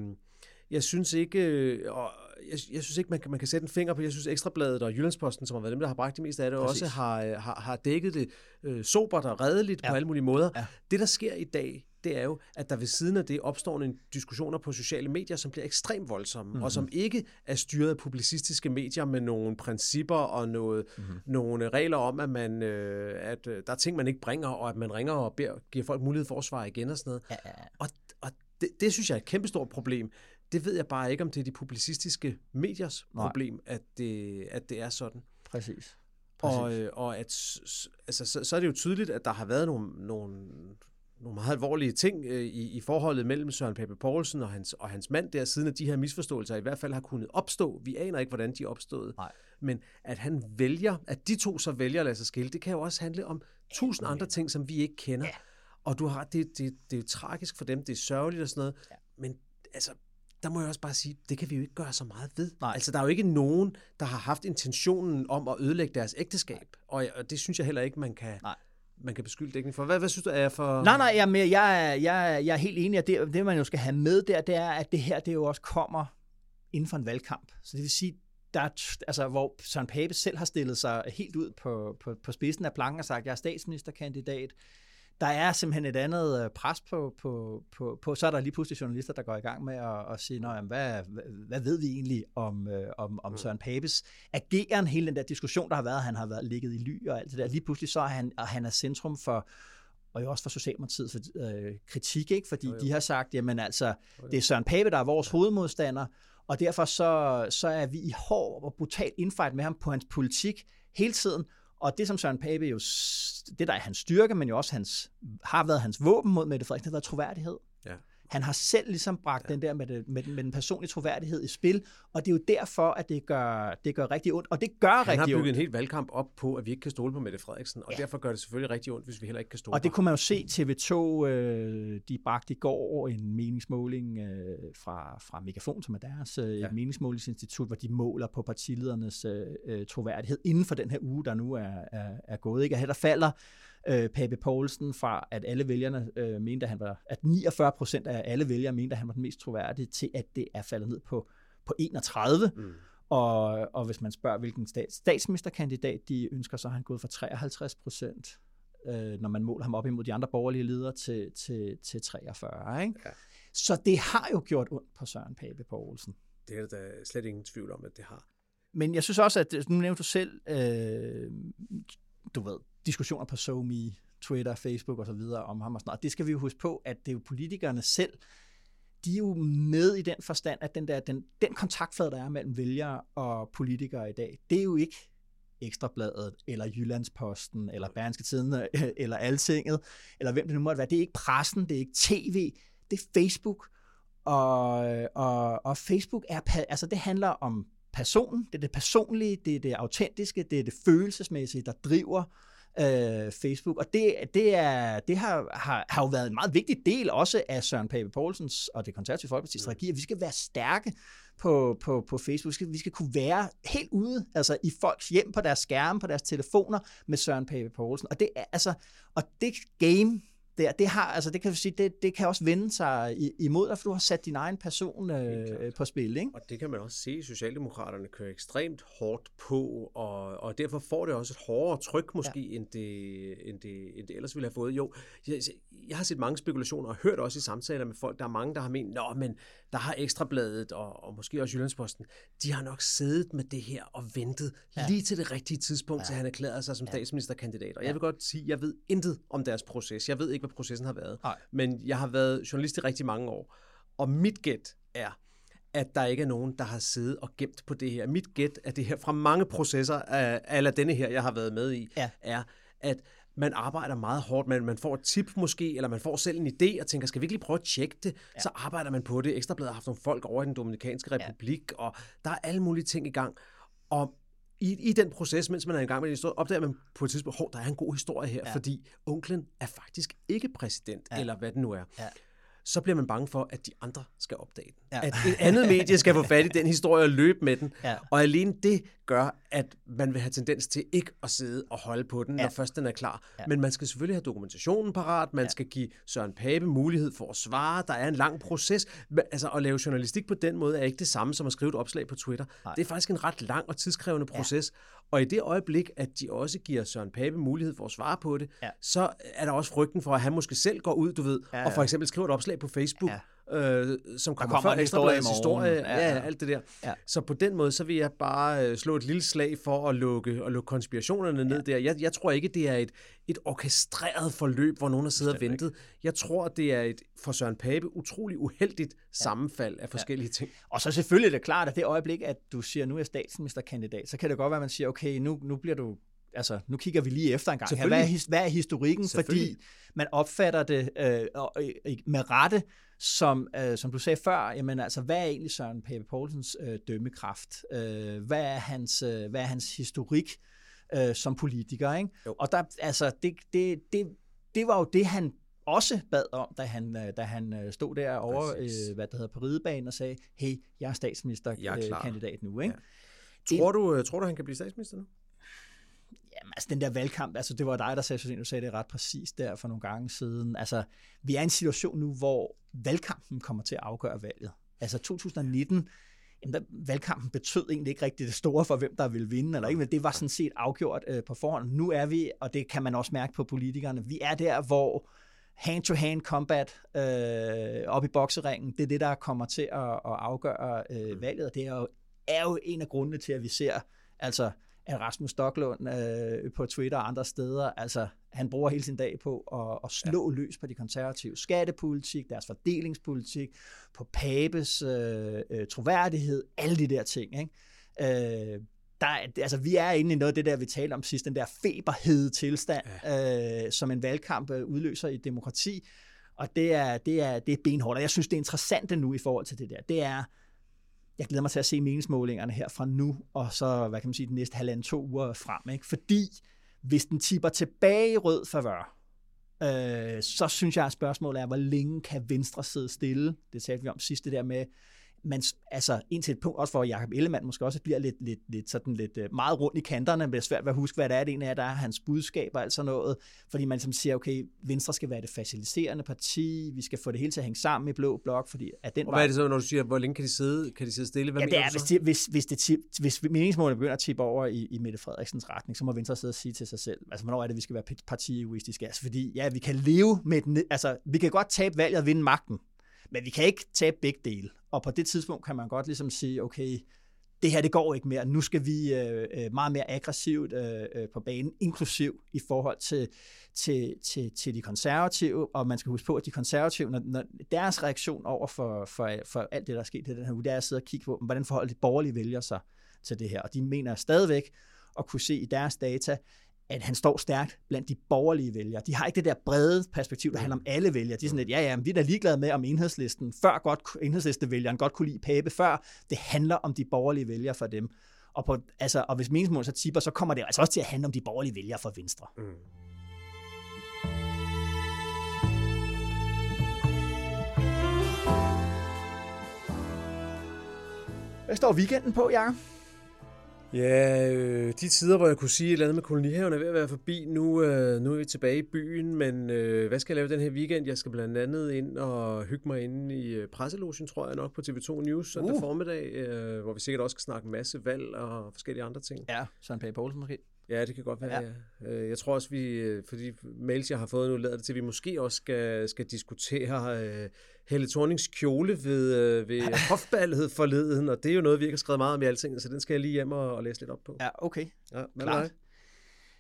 jeg synes ikke, øh, og jeg, jeg synes ikke, man kan, man kan sætte en finger på, jeg synes Ekstrabladet og Jyllandsposten, som har været dem, der har bragt det meste af det, Præcis. også har, øh, har, har dækket det øh, sobert og redeligt ja. på alle mulige måder. Ja. Det, der sker i dag, det er jo, at der ved siden af det opstår en diskussioner på sociale medier, som bliver ekstremt voldsomme, mm-hmm. og som ikke er styret af publicistiske medier med nogle principper og noget, mm-hmm. nogle regler om, at, man, øh, at øh, der er ting, man ikke bringer, og at man ringer og beder, giver folk mulighed for at svare igen og sådan noget. Ja, ja, ja. Og, og det, det synes jeg er et kæmpestort problem. Det ved jeg bare ikke, om det er de publicistiske mediers Nej. problem, at det, at det er sådan. Præcis. Præcis. Og, øh, og at, altså, så, så er det jo tydeligt, at der har været nogle, nogle nogle meget alvorlige ting øh, i, i forholdet mellem Søren Pape Poulsen og hans, og hans mand der, siden at de her misforståelser i hvert fald har kunnet opstå. Vi aner ikke, hvordan de opstået. Nej. Men at han vælger, at de to så vælger at lade sig skille, det kan jo også handle om tusind andre ting, som vi ikke kender. Ja. Og du har, det, det, det er jo tragisk for dem, det er sørgeligt og sådan noget. Ja. Men altså, der må jeg også bare sige, det kan vi jo ikke gøre så meget ved. Nej. Altså, der er jo ikke nogen, der har haft intentionen om at ødelægge deres ægteskab. Og, og det synes jeg heller ikke, man kan, Nej man kan beskylde dækning for. Hvad, hvad synes du er for... Nej, nej, jamen, jeg, jeg, jeg er helt enig, at det, det, man jo skal have med der, det er, at det her, det jo også kommer inden for en valgkamp. Så det vil sige, der er, altså, hvor Søren Pape selv har stillet sig helt ud på, på, på spidsen af planken og sagt, jeg er statsministerkandidat der er simpelthen et andet øh, pres på, på, på, på, så er der lige pludselig journalister, der går i gang med at, at sige, jamen, hvad, hvad, ved vi egentlig om, øh, om, om mm. Søren Papes ageren, hele den der diskussion, der har været, han har været ligget i ly og alt det der, lige pludselig så er han, og han er centrum for og jo også fra Socialdemokratiet for, øh, kritik, ikke? fordi jo, jo. de har sagt, jamen altså, det er Søren Pape, der er vores hovedmodstander, og derfor så, så er vi i hård og brutal infight med ham på hans politik hele tiden, og det som Søren Pape jo, det der er hans styrke, men jo også hans, har været hans våben mod Mette Frederiksen, det har været troværdighed. Ja. Han har selv ligesom bragt ja. den der med, det, med, med den personlige troværdighed i spil, og det er jo derfor, at det gør, det gør rigtig ondt. Og det gør Han rigtig ondt. Han har bygget en helt valgkamp op på, at vi ikke kan stole på Mette Frederiksen, og ja. derfor gør det selvfølgelig rigtig ondt, hvis vi heller ikke kan stole Og det kunne man jo se TV2, øh, de bragte i går en meningsmåling øh, fra, fra Megafon, som er deres øh, ja. meningsmålingsinstitut, hvor de måler på partiledernes øh, øh, troværdighed inden for den her uge, der nu er, er, er gået. Ikke? Og her der falder øh, Pape Poulsen fra, at alle vælgerne øh, mente, at han var, at 49 procent af alle vælgere mente, at han var den mest troværdige, til at det er faldet ned på, på 31. Mm. Og, og hvis man spørger, hvilken stats, statsministerkandidat de ønsker, så har han gået fra 53 procent, øh, når man måler ham op imod de andre borgerlige ledere, til, til, til 43. Ikke? Ja. Så det har jo gjort ondt på Søren Pape Poulsen. Det er der slet ingen tvivl om, at det har. Men jeg synes også, at nu nævnte du selv, øh, du ved, diskussioner på SoMe, Twitter, Facebook osv. om ham og sådan noget. Det skal vi jo huske på, at det er jo politikerne selv, de er jo med i den forstand, at den, der, den, den kontaktflade, der er mellem vælgere og politikere i dag, det er jo ikke Ekstrabladet, eller Jyllandsposten, eller Berlingske Tiden, eller Altinget, eller hvem det nu måtte være. Det er ikke pressen, det er ikke tv, det er Facebook. Og, og, og Facebook er, altså det handler om personen, det er det personlige, det er det autentiske, det er det følelsesmæssige, der driver øh, Facebook. Og det, det, er, det har, har, har jo været en meget vigtig del også af Søren Pape Poulsens og det konservative folkeparti's strategi, at vi skal være stærke på, på, på Facebook. Vi skal, vi skal kunne være helt ude altså i folks hjem på deres skærme, på deres telefoner med Søren Pape Poulsen. Og det, er, altså, og det game, der, det, har, altså det kan sige, det, det kan også vende sig imod dig, for du har sat din egen person øh, på spil. Ikke? Og det kan man også se, at Socialdemokraterne kører ekstremt hårdt på, og, og derfor får det også et hårdere tryk måske, ja. end, det, end, det, end det ellers ville have fået. Jo, jeg, jeg har set mange spekulationer, og hørt også i samtaler med folk, der er mange, der har ment, nå, men der har Ekstrabladet, og, og måske også Jyllandsposten, de har nok siddet med det her og ventet ja. lige til det rigtige tidspunkt, ja. til han erklærede sig som ja. statsministerkandidat. Og jeg vil godt sige, jeg ved intet om deres proces. Jeg ved ikke, hvad processen har været. Nej. Men jeg har været journalist i rigtig mange år. Og mit gæt er, at der ikke er nogen, der har siddet og gemt på det her. Mit gæt er det her fra mange processer, af, denne her, jeg har været med i, ja. er, at man arbejder meget hårdt, men man får et tip måske, eller man får selv en idé og tænker, skal vi ikke lige prøve at tjekke det? Ja. Så arbejder man på det. Ekstrabladet har haft nogle folk over i den Dominikanske Republik, ja. og der er alle mulige ting i gang. Og i, i den proces, mens man er i gang med en historie, opdager man på et tidspunkt, at der er en god historie her, ja. fordi onklen er faktisk ikke præsident, ja. eller hvad det nu er. Ja så bliver man bange for, at de andre skal opdage den. Ja. At et andet medie skal få fat i den historie og løbe med den. Ja. Og alene det gør, at man vil have tendens til ikke at sidde og holde på den, ja. når først den er klar. Ja. Men man skal selvfølgelig have dokumentationen parat, man ja. skal give Søren Pape mulighed for at svare, der er en lang proces. Altså at lave journalistik på den måde er ikke det samme som at skrive et opslag på Twitter. Nej. Det er faktisk en ret lang og tidskrævende proces. Ja. Og i det øjeblik, at de også giver Søren Pape mulighed for at svare på det, ja. så er der også frygten for, at han måske selv går ud, du ved, ja, ja. og for eksempel skriver et opslag på Facebook, ja øh, som kommer, kommer før Ekstrabladets historie, ja, ja, ja, alt det der. Ja. Så på den måde, så vil jeg bare øh, slå et lille slag for at lukke, at lukke konspirationerne ja. ned der. Jeg, jeg tror ikke, det er et, et orkestreret forløb, hvor nogen har siddet og ventet. Jeg tror, det er et for Søren Pape utrolig uheldigt ja. sammenfald af forskellige ja. ting. Og så selvfølgelig er det klart, at det øjeblik, at du siger, nu er statsministerkandidat, så kan det godt være, at man siger, okay, nu, nu bliver du altså, nu kigger vi lige efter en gang her. Hvad er, hvad er historikken? Fordi man opfatter det øh, med rette som, øh, som du sagde før, jamen altså, hvad er egentlig Søren Pape Poulsens øh, dømmekraft? Øh, hvad, er hans, øh, hvad er hans historik øh, som politiker? Ikke? Og der, altså, det, det, det, det var jo det, han også bad om, da han, øh, da han øh, stod der over, øh, hvad der hedder, på ridebanen og sagde, hey, jeg er statsministerkandidat nu. Ikke? Ja. Tror, du, tror du, han kan blive statsminister nu? Jamen, altså den der valgkamp, altså det var dig, der sagde, du sagde det ret præcis der for nogle gange siden. Altså, vi er i en situation nu, hvor valgkampen kommer til at afgøre valget. Altså 2019, jamen der, valgkampen betød egentlig ikke rigtig det store for, hvem der ville vinde, eller ikke, men det var sådan set afgjort øh, på forhånd. Nu er vi, og det kan man også mærke på politikerne, vi er der, hvor hand-to-hand combat øh, op i bokseringen, det er det, der kommer til at, at afgøre øh, valget, og det er jo, er jo en af grundene til, at vi ser altså at Rasmus Stocklund øh, på Twitter og andre steder, altså han bruger hele sin dag på at, at slå ja. løs på de konservative skattepolitik, deres fordelingspolitik, på Papes øh, øh, troværdighed, alle de der ting. Ikke? Øh, der, altså, vi er inde i noget af det der, vi talte om sidst, den der feberhede tilstand, ja. øh, som en valgkamp øh, udløser i demokrati. Og det er, det er, det er benhårdt. Og jeg synes, det er interessant nu i forhold til det der. Det er, jeg glæder mig til at se meningsmålingerne her fra nu, og så, hvad kan man sige, de næste halvanden to uger frem. Ikke? Fordi hvis den tipper tilbage i rød favør, øh, så synes jeg, at spørgsmålet er, hvor længe kan Venstre sidde stille? Det talte vi om sidst, det der med, man, altså indtil et punkt, også for Jacob Ellemann måske også bliver lidt, lidt, lidt, sådan lidt øh, meget rundt i kanterne, men det er svært ved at huske, hvad det er, det ene er, der er hans budskab og alt sådan noget, fordi man som siger, okay, Venstre skal være det faciliterende parti, vi skal få det hele til at hænge sammen i Blå Blok, fordi at den og hvad er det så, når du siger, hvor længe kan de sidde, kan de sidde stille? Hvad ja, det er, hvis, de, hvis, hvis, det, hvis meningsmålene begynder at tippe over i, i Mette Frederiksens retning, så må Venstre sidde og sige til sig selv, altså hvornår er det, vi skal være partiegoistiske? Altså fordi, ja, vi kan leve med den, altså vi kan godt tabe valget og vinde magten, men vi kan ikke tage begge dele. Og på det tidspunkt kan man godt ligesom sige, okay, det her det går ikke mere. Nu skal vi øh, øh meget mere aggressivt øh, øh, på banen, inklusiv i forhold til, til, til, til de konservative. Og man skal huske på, at de konservative, når, når deres reaktion over for, for, for alt det, der er sket i den her uge, det er at sidde og kigge på, hvordan forholdet de borgerlige vælger sig til det her. Og de mener stadigvæk at kunne se i deres data, at han står stærkt blandt de borgerlige vælgere. De har ikke det der brede perspektiv, der handler om alle vælgere. De er sådan lidt, ja, ja, vi er da ligeglade med, om enhedslisten, før godt, enhedslistevælgeren godt kunne lide Pape før. Det handler om de borgerlige vælgere for dem. Og, på, altså, og hvis meningsmålet så tipper, så kommer det altså også til at handle om de borgerlige vælgere for Venstre. Mm. Hvad står weekenden på, Jacob? Ja, øh, de tider, hvor jeg kunne sige et eller andet med kolonihaven er ved at være forbi. Nu, øh, nu er vi tilbage i byen, men øh, hvad skal jeg lave den her weekend? Jeg skal blandt andet ind og hygge mig inde i øh, presselogen, tror jeg nok, på TV2 News søndag uh. formiddag, øh, hvor vi sikkert også skal snakke en masse valg og forskellige andre ting. Ja, Søren Pape Poulsen måske. Ja, det kan godt være, ja. ja. Øh, jeg tror også, vi, øh, fordi mails, jeg har fået nu, lader det til, at vi måske også skal, skal diskutere uh, Helle Thornings kjole ved, uh, ved hofballet forleden, og det er jo noget, vi ikke har skrevet meget om i alting, så den skal jeg lige hjem og, og læse lidt op på. Ja, okay. Ja, Klart.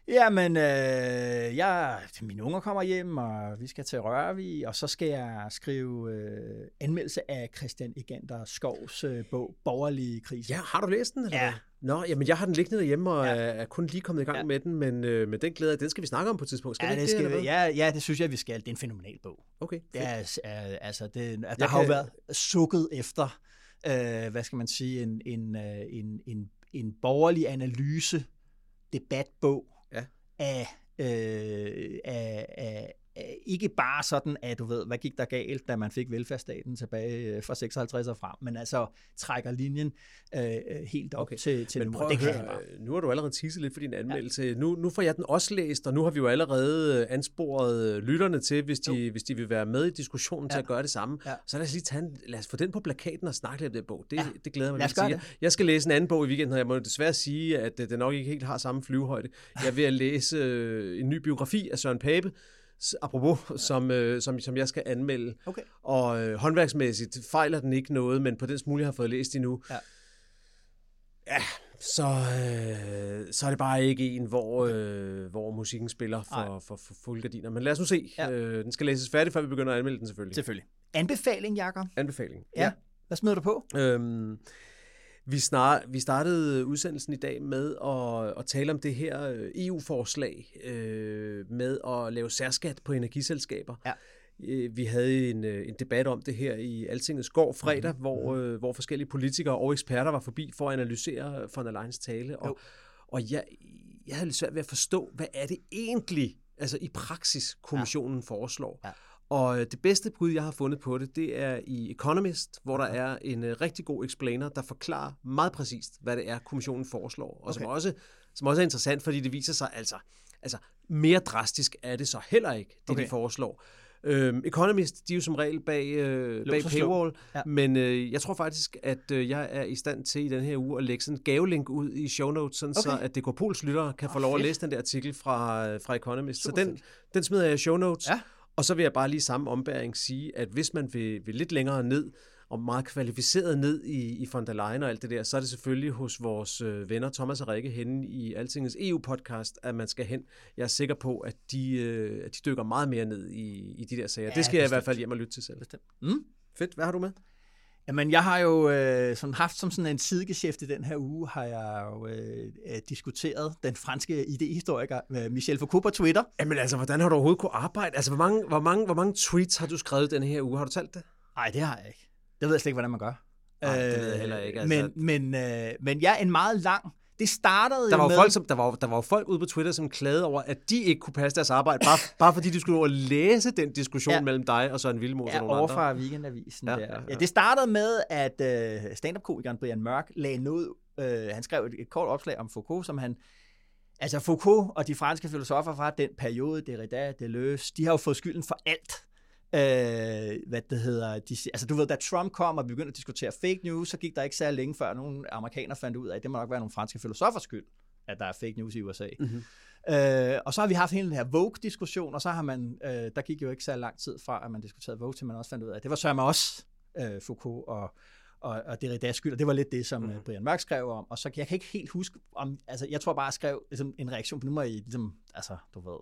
Jamen, øh, jeg, mine unger kommer hjem, og vi skal til Rørvi, og så skal jeg skrive øh, anmeldelse af Christian Egander Skovs øh, bog, Borgerlige krise. Ja, har du læst den? Eller Ja. Nå, jamen jeg har den liggende derhjemme, og Ja. er kun lige kommet i gang Ja. med den, men, øh, men den glæder jeg, den skal vi snakke om på et tidspunkt. Skal ja, vi det ikke skal, hvad? ja, ja, det synes jeg, vi skal. Det er en fænomenal bog. Okay, Det er, er, altså, det, der Jeg har jo kan- været sukket efter, øh, hvad skal man sige, en, en, øh, en, en, en borgerlig analyse, debatbog af, øh, af, af, ikke bare sådan, at du ved, hvad gik der galt, da man fik velfærdsstaten tilbage øh, fra 56 og frem, men altså trækker linjen øh, øh, helt op Okay. til, til Men nu. prøv Det kan høre, øh, nu har du allerede teaset lidt for din anmeldelse. Ja. Nu, nu får jeg den også læst, og nu har vi jo allerede øh, ansporet øh, lytterne til, hvis de, hvis de vil være med i diskussionen ja. til at gøre det samme. Ja. Så lad os lige tage en, lad os få den på plakaten og snakke lidt om den bog. Det, Ja. det glæder mig lidt til. Jeg- skal læse en anden bog i weekenden, og jeg må desværre sige, at øh, den nok ikke helt har samme flyvehøjde. Jeg er ved at læse øh, en ny biografi af Søren Pape, apropos, som, øh, som, som jeg skal anmelde. Okay. Og øh, håndværksmæssigt fejler den ikke noget, men på den smule, jeg har fået læst endnu, Ja. ja så, øh, så er det bare ikke en, hvor, øh, hvor musikken spiller for, Nej. for, for fulde gardiner. Men lad os nu se. Ja. Ja. Øh, den skal læses færdig, før vi begynder at anmelde den selvfølgelig. Selvfølgelig. Anbefaling, Jakob? Anbefaling. Ja. Hvad smider du på? Øhm, vi, snar, vi startede udsendelsen i dag med at, at tale om det her øh, EU-forslag øh, med at lave særskat på energiselskaber. Ja. Øh, Vi havde en, øh, en debat om det her i Altingets går fredag, Mhm. mm-hmm. hvor, øh, hvor forskellige politikere og eksperter var forbi for at analysere von der Leyen's tale. Jo. Og, og jeg, jeg havde lidt svært ved at forstå, hvad er det egentlig, altså i praksis, kommissionen ja. foreslår. Ja. Og øh, det bedste bud, jeg har fundet på det, det er i Economist, hvor der er en uh, rigtig god explainer, der forklarer meget præcist, hvad det er, kommissionen foreslår. Og okay. som, også, som også er interessant, fordi det viser sig altså, altså mere drastisk er det så heller ikke, det okay. De foreslår. Øhm, Economist, de er jo som regel bag, øh, bag Lås paywall, Ja. men øh, jeg tror faktisk, at øh, jeg er i stand til i den her uge at lægge sådan en gavelink ud i show notes, sådan okay. Så at Dekopols lyttere kan få Åh, lov at fedt. læse den der artikel fra, øh, fra Economist. Super så den, fedt. den smider jeg i show notes. Ja. Og så vil jeg bare lige samme ombæring sige, at hvis man vil, vil lidt længere ned og meget kvalificeret ned i, i von der Leyen og alt det der, så er det selvfølgelig hos vores øh, venner Thomas og Rikke henne i Altingets EU-podcast, at man skal hen. Jeg er sikker på, at de, øh, at de dykker meget mere ned i, i de der sager. Ja, det skal bestemt. jeg i hvert fald hjem og lytte til selv. Bestemt. Mm. Fedt. Hvad har du med? Jamen, jeg har jo øh, sådan haft som sådan en sidegeschæft i den her uge, har jeg jo øh, diskuteret den franske idehistoriker øh, Michel Foucault på Twitter. Jamen altså, hvordan har du overhovedet kunne arbejde? Altså, hvor mange, hvor mange, hvor mange tweets har du skrevet den her uge? Har du talt det? Nej, det har jeg ikke. Det ved jeg slet ikke, hvordan man gør. Nej, det ved jeg heller ikke. Altså. Men, men, øh, men jeg ja, er en meget lang det startede der var med... Folk, som, der, var, der var folk ude på Twitter, som klagede over, at de ikke kunne passe deres arbejde, bare, bare fordi de skulle over læse den diskussion ja. mellem dig og Søren Vildmos ja, og nogle andre. fra Weekendavisen. Ja, der. Ja, ja. ja, det startede med, at uh, stand-up-komikeren Brian Mørk lagde noget... Uh, han skrev et, et kort opslag om Foucault, som han... Altså Foucault og de franske filosofer fra den periode, Derrida, Deleuze, de har jo fået skylden for alt Øh, hvad det hedder, de, altså du ved, da Trump kom og begyndte at diskutere fake news, så gik der ikke særlig længe før nogle amerikanere fandt ud af, at det må nok være nogle franske filosofers skyld, at der er fake news i USA. Mm-hmm. Øh, og så har vi haft hele den her Vogue-diskussion, og så har man, øh, der gik jo ikke så lang tid fra, at man diskuterede Vogue, til man også fandt ud af, at det var sørme også øh, Foucault og, og, og Derrida's skyld, og det var lidt det, som mm-hmm. Brian Mørk skrev om, og så jeg kan ikke helt huske, om, altså jeg tror bare, jeg skrev ligesom, en reaktion på, nu må I ligesom, altså du ved,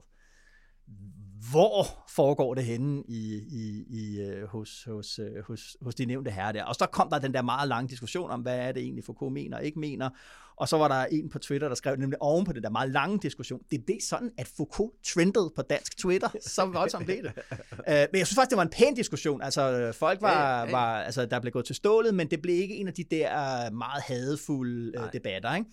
hvor foregår det henne i, i, i, øh, hos, hos, øh, hos, hos de nævnte herrer der. Og så kom der den der meget lange diskussion om, hvad er det egentlig Foucault mener og ikke mener. Og så var der en på Twitter, der skrev nemlig oven på den der meget lange diskussion. Det blev sådan, at Foucault trendede på dansk Twitter. Så voldsomt blev det. Uh, men jeg synes faktisk, det var en pæn diskussion. Altså, folk var, ja, ja. var altså, der blev gået til stålet, men det blev ikke en af de der meget hadefulde uh, debatter. Ikke?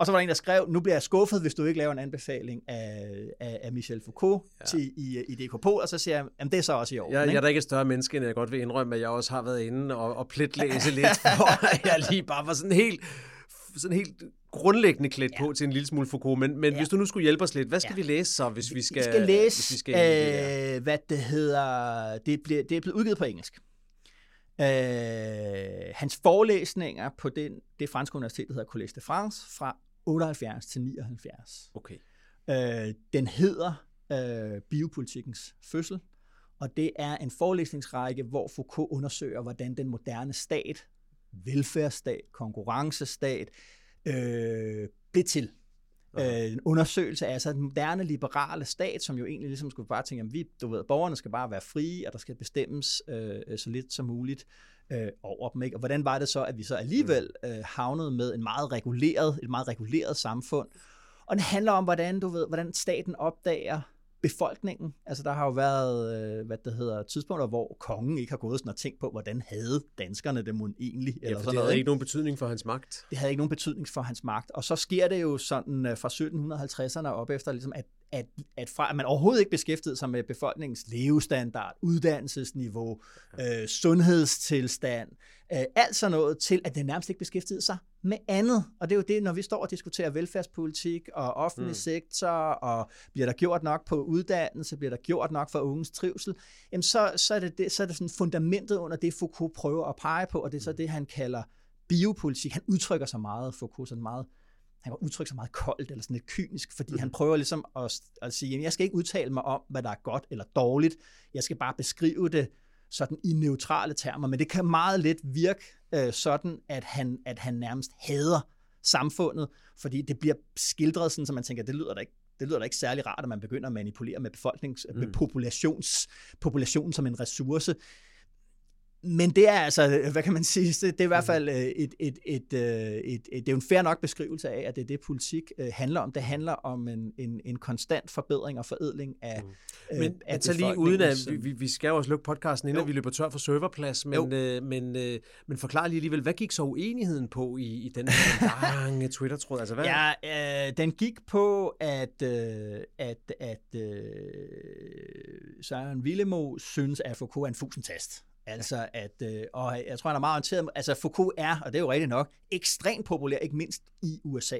Og så var der en, der skrev, nu bliver jeg skuffet, hvis du ikke laver en anbefaling af, af, af Michel Foucault ja. til, i, i DKP, og så siger jeg, jamen det er så også i år. Jeg, jeg er da ikke et større menneske, end jeg godt vil indrømme, at jeg også har været inde og, og pletlæse lidt, for at jeg lige bare var sådan helt, sådan helt grundlæggende klædt ja. på til en lille smule Foucault, men, men ja. hvis du nu skulle hjælpe os lidt, hvad skal ja. vi læse så, hvis vi skal... Vi skal læse, hvis vi skal øh, hvad det hedder, det, bliver, det er blevet udgivet på engelsk. Øh, hans forelæsninger på den, det franske universitet, der hedder Collège de France, fra 78 til 79. Okay. Øh, den hedder øh, Biopolitikkens fødsel, og det er en forelæsningsrække, hvor Foucault undersøger, hvordan den moderne stat, velfærdsstat, konkurrencestat, øh, blev til. Okay. Øh, en undersøgelse af altså den moderne liberale stat, som jo egentlig ligesom skulle bare tænke, at vi, du ved, borgerne skal bare være frie, og der skal bestemmes øh, så lidt som muligt øh, over dem. Ikke? Og hvordan var det så, at vi så alligevel øh, havnede med en meget reguleret, et meget reguleret samfund? Og det handler om, hvordan, du ved, hvordan staten opdager befolkningen. Altså der har jo været, øh, hvad det hedder, tidspunkter, hvor kongen ikke har gået sådan og tænkt på, hvordan havde danskerne det mon egentlig? Eller ja, sådan det havde ikke nogen betydning for hans magt. Det havde ikke nogen betydning for hans magt. Og så sker det jo sådan øh, fra 1750'erne op efter, ligesom, at, at, at, fra, at man overhovedet ikke beskæftigede sig med befolkningens levestandard, uddannelsesniveau, øh, sundhedstilstand, øh, alt sådan noget, til at det nærmest ikke beskæftigede sig med andet. Og det er jo det, når vi står og diskuterer velfærdspolitik og offentlig mm. sektor, og bliver der gjort nok på uddannelse, bliver der gjort nok for ungens trivsel, jamen så, så, er det, det, så er det sådan fundamentet under det, Foucault prøver at pege på, og det er så mm. det, han kalder biopolitik. Han udtrykker sig meget, Foucault, sådan meget han kan udtrykke sig meget koldt eller sådan lidt kynisk, fordi mm. han prøver ligesom at, at sige, jamen jeg skal ikke udtale mig om, hvad der er godt eller dårligt, jeg skal bare beskrive det sådan i neutrale termer, men det kan meget let virke øh, sådan, at han, at han nærmest hader samfundet, fordi det bliver skildret sådan, så man tænker, det lyder da ikke det lyder da ikke særlig rart, at man begynder at manipulere med befolknings, mm. med populations, populationen som en ressource. Men det er altså, hvad kan man sige, det, det er i hvert fald øh, et, et, et, øh, et, et, det er jo en fair nok beskrivelse af, at det er det, politik øh, handler om. Det handler om en, en, en konstant forbedring og foredling af mm. Men af altså lige uden at, vi, vi skal jo også lukke podcasten, inden jo. vi løber tør for serverplads, men, øh, men, øh, men forklar lige alligevel, hvad gik så uenigheden på i, i den lange Twitter-tråd? Altså, hvad? Ja, øh, den gik på, at, øh, at, at øh, Søren Villemo synes, at Foucault er en fusentast. Altså at, øh, og jeg tror, han er meget orienteret, altså Foucault er, og det er jo rigtigt nok, ekstremt populær, ikke mindst i USA.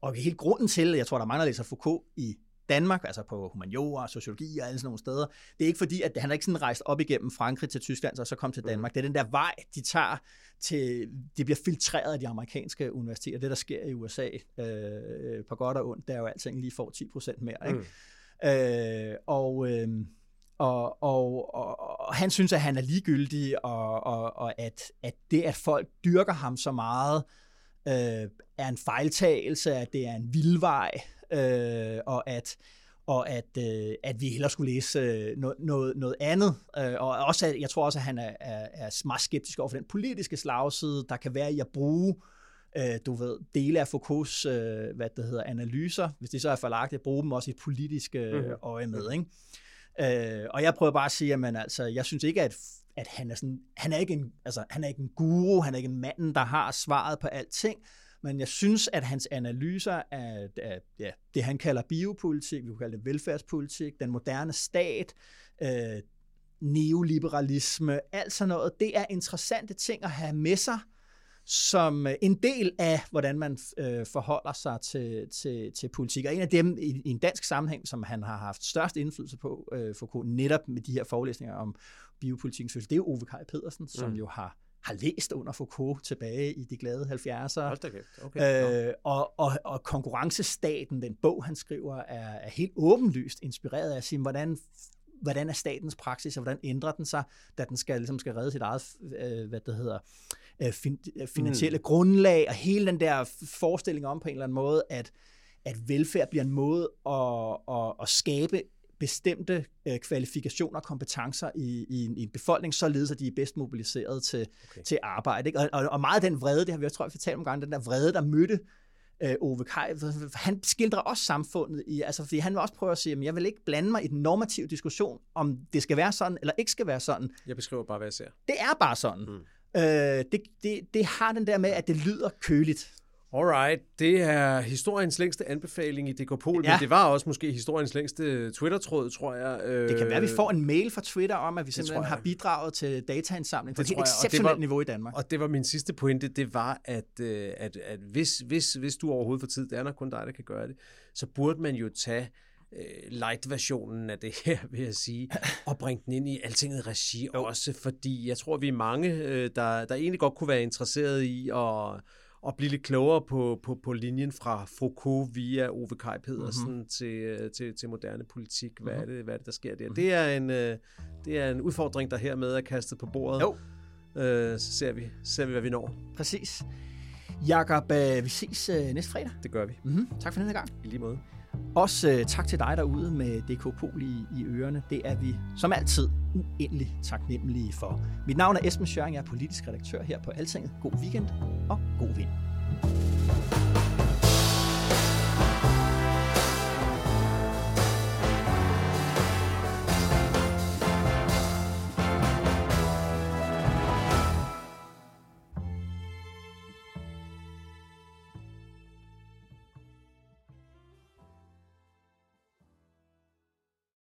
Og helt grunden til, jeg tror, der er mange, der læser Foucault i Danmark, altså på humaniora, sociologi og alle sådan nogle steder, det er ikke fordi, at han er ikke sådan rejst op igennem Frankrig til Tyskland, og så kom til mm. Danmark. Det er den der vej, de tager til, det bliver filtreret af de amerikanske universiteter. Det, der sker i USA, øh, på godt og ondt, det er jo alting lige får 10% mere. Ikke? Mm. Øh, og, øh, og, og, og, og han synes, at han er ligegyldig, og, og, og at, at det, at folk dyrker ham så meget, øh, er en fejltagelse, at det er en vildvej, øh, og at og at, øh, at vi hellere skulle læse øh, noget, noget, noget andet. Øh, og også, at, jeg tror også, at han er, er, er meget skeptisk over for den politiske slagside, der kan være i at bruge øh, du ved, dele af Foucaults øh, hvad det hedder, analyser, hvis det så er forlagt, at bruge dem også i et politisk øh, mm-hmm. øje med. Ikke? Øh, og jeg prøver bare at sige, at man, altså, jeg synes ikke, at at han er sådan, han er ikke en, altså, han er ikke en guru, han er ikke en mand, der har svaret på alting, men jeg synes, at hans analyser af, af ja, det, han kalder biopolitik, vi kunne kalde det velfærdspolitik, den moderne stat, øh, neoliberalisme, alt sådan noget, det er interessante ting at have med sig, som en del af, hvordan man øh, forholder sig til, til, til politik. Og en af dem i, i en dansk sammenhæng, som han har haft størst indflydelse på, øh, for netop med de her forelæsninger om biopolitikens det er Ove Kaj Pedersen, som mm. jo har har læst under Foucault tilbage i de glade 70'ere. Okay. Øh, og, og, og konkurrencestaten, den bog, han skriver, er, er helt åbenlyst inspireret af at sige, hvordan hvordan er statens praksis, og hvordan ændrer den sig, da den skal, ligesom skal redde sit eget, øh, hvad det hedder, øh, fin, øh, finansielle mm. grundlag, og hele den der forestilling om på en eller anden måde, at, at velfærd bliver en måde at, at, at skabe bestemte øh, kvalifikationer og kompetencer i, i, en, i en befolkning, således at de er bedst mobiliseret til, okay. til arbejde. Ikke? Og, og, og meget af den vrede, det har vi også, tror jeg, fortalt om gange, den der vrede, der mødte øh, Ove Kaj, han skildrer også samfundet i, altså fordi han vil også prøve at sige, at jeg vil ikke blande mig i den normative diskussion, om det skal være sådan, eller ikke skal være sådan. Jeg beskriver bare, hvad jeg ser. Det er bare sådan. Mm. Øh, det, det, det har den der med, at det lyder køligt. Alright, det er historiens længste anbefaling i Dekopol, ja. men det var også måske historiens længste Twitter-tråd, tror jeg. Det kan være, at vi får en mail fra Twitter om, at vi simpelthen har bidraget til dataindsamling på et helt exceptionelt niveau i Danmark. Og det var min sidste pointe, det var, at, øh, at, at hvis, hvis, hvis du overhovedet får tid, det er nok kun dig, der kan gøre det, så burde man jo tage øh, light-versionen af det her, vil jeg sige, og bringe den ind i altinget regi jo. også, fordi jeg tror, vi er mange, øh, der, der egentlig godt kunne være interesseret i at at blive lidt klogere på, på, på linjen fra Foucault via Ove Kaj Pedersen mm-hmm. til, til, til moderne politik. Hvad, mm-hmm. er det, hvad er det, der sker der? Mm-hmm. Det, er en, øh, det er en udfordring, der hermed er kastet på bordet. Jo. Øh, så ser vi, ser vi, hvad vi når. Præcis. Jakob, øh, vi ses øh, næste fredag. Det gør vi. Mm-hmm. Tak for denne gang. I lige måde. Også øh, tak til dig derude med DK Pol i, i ørerne. Det er vi som altid uendelig taknemmelige for. Mit navn er Esben Schøring, jeg er politisk redaktør her på Altinget. God weekend og god vind.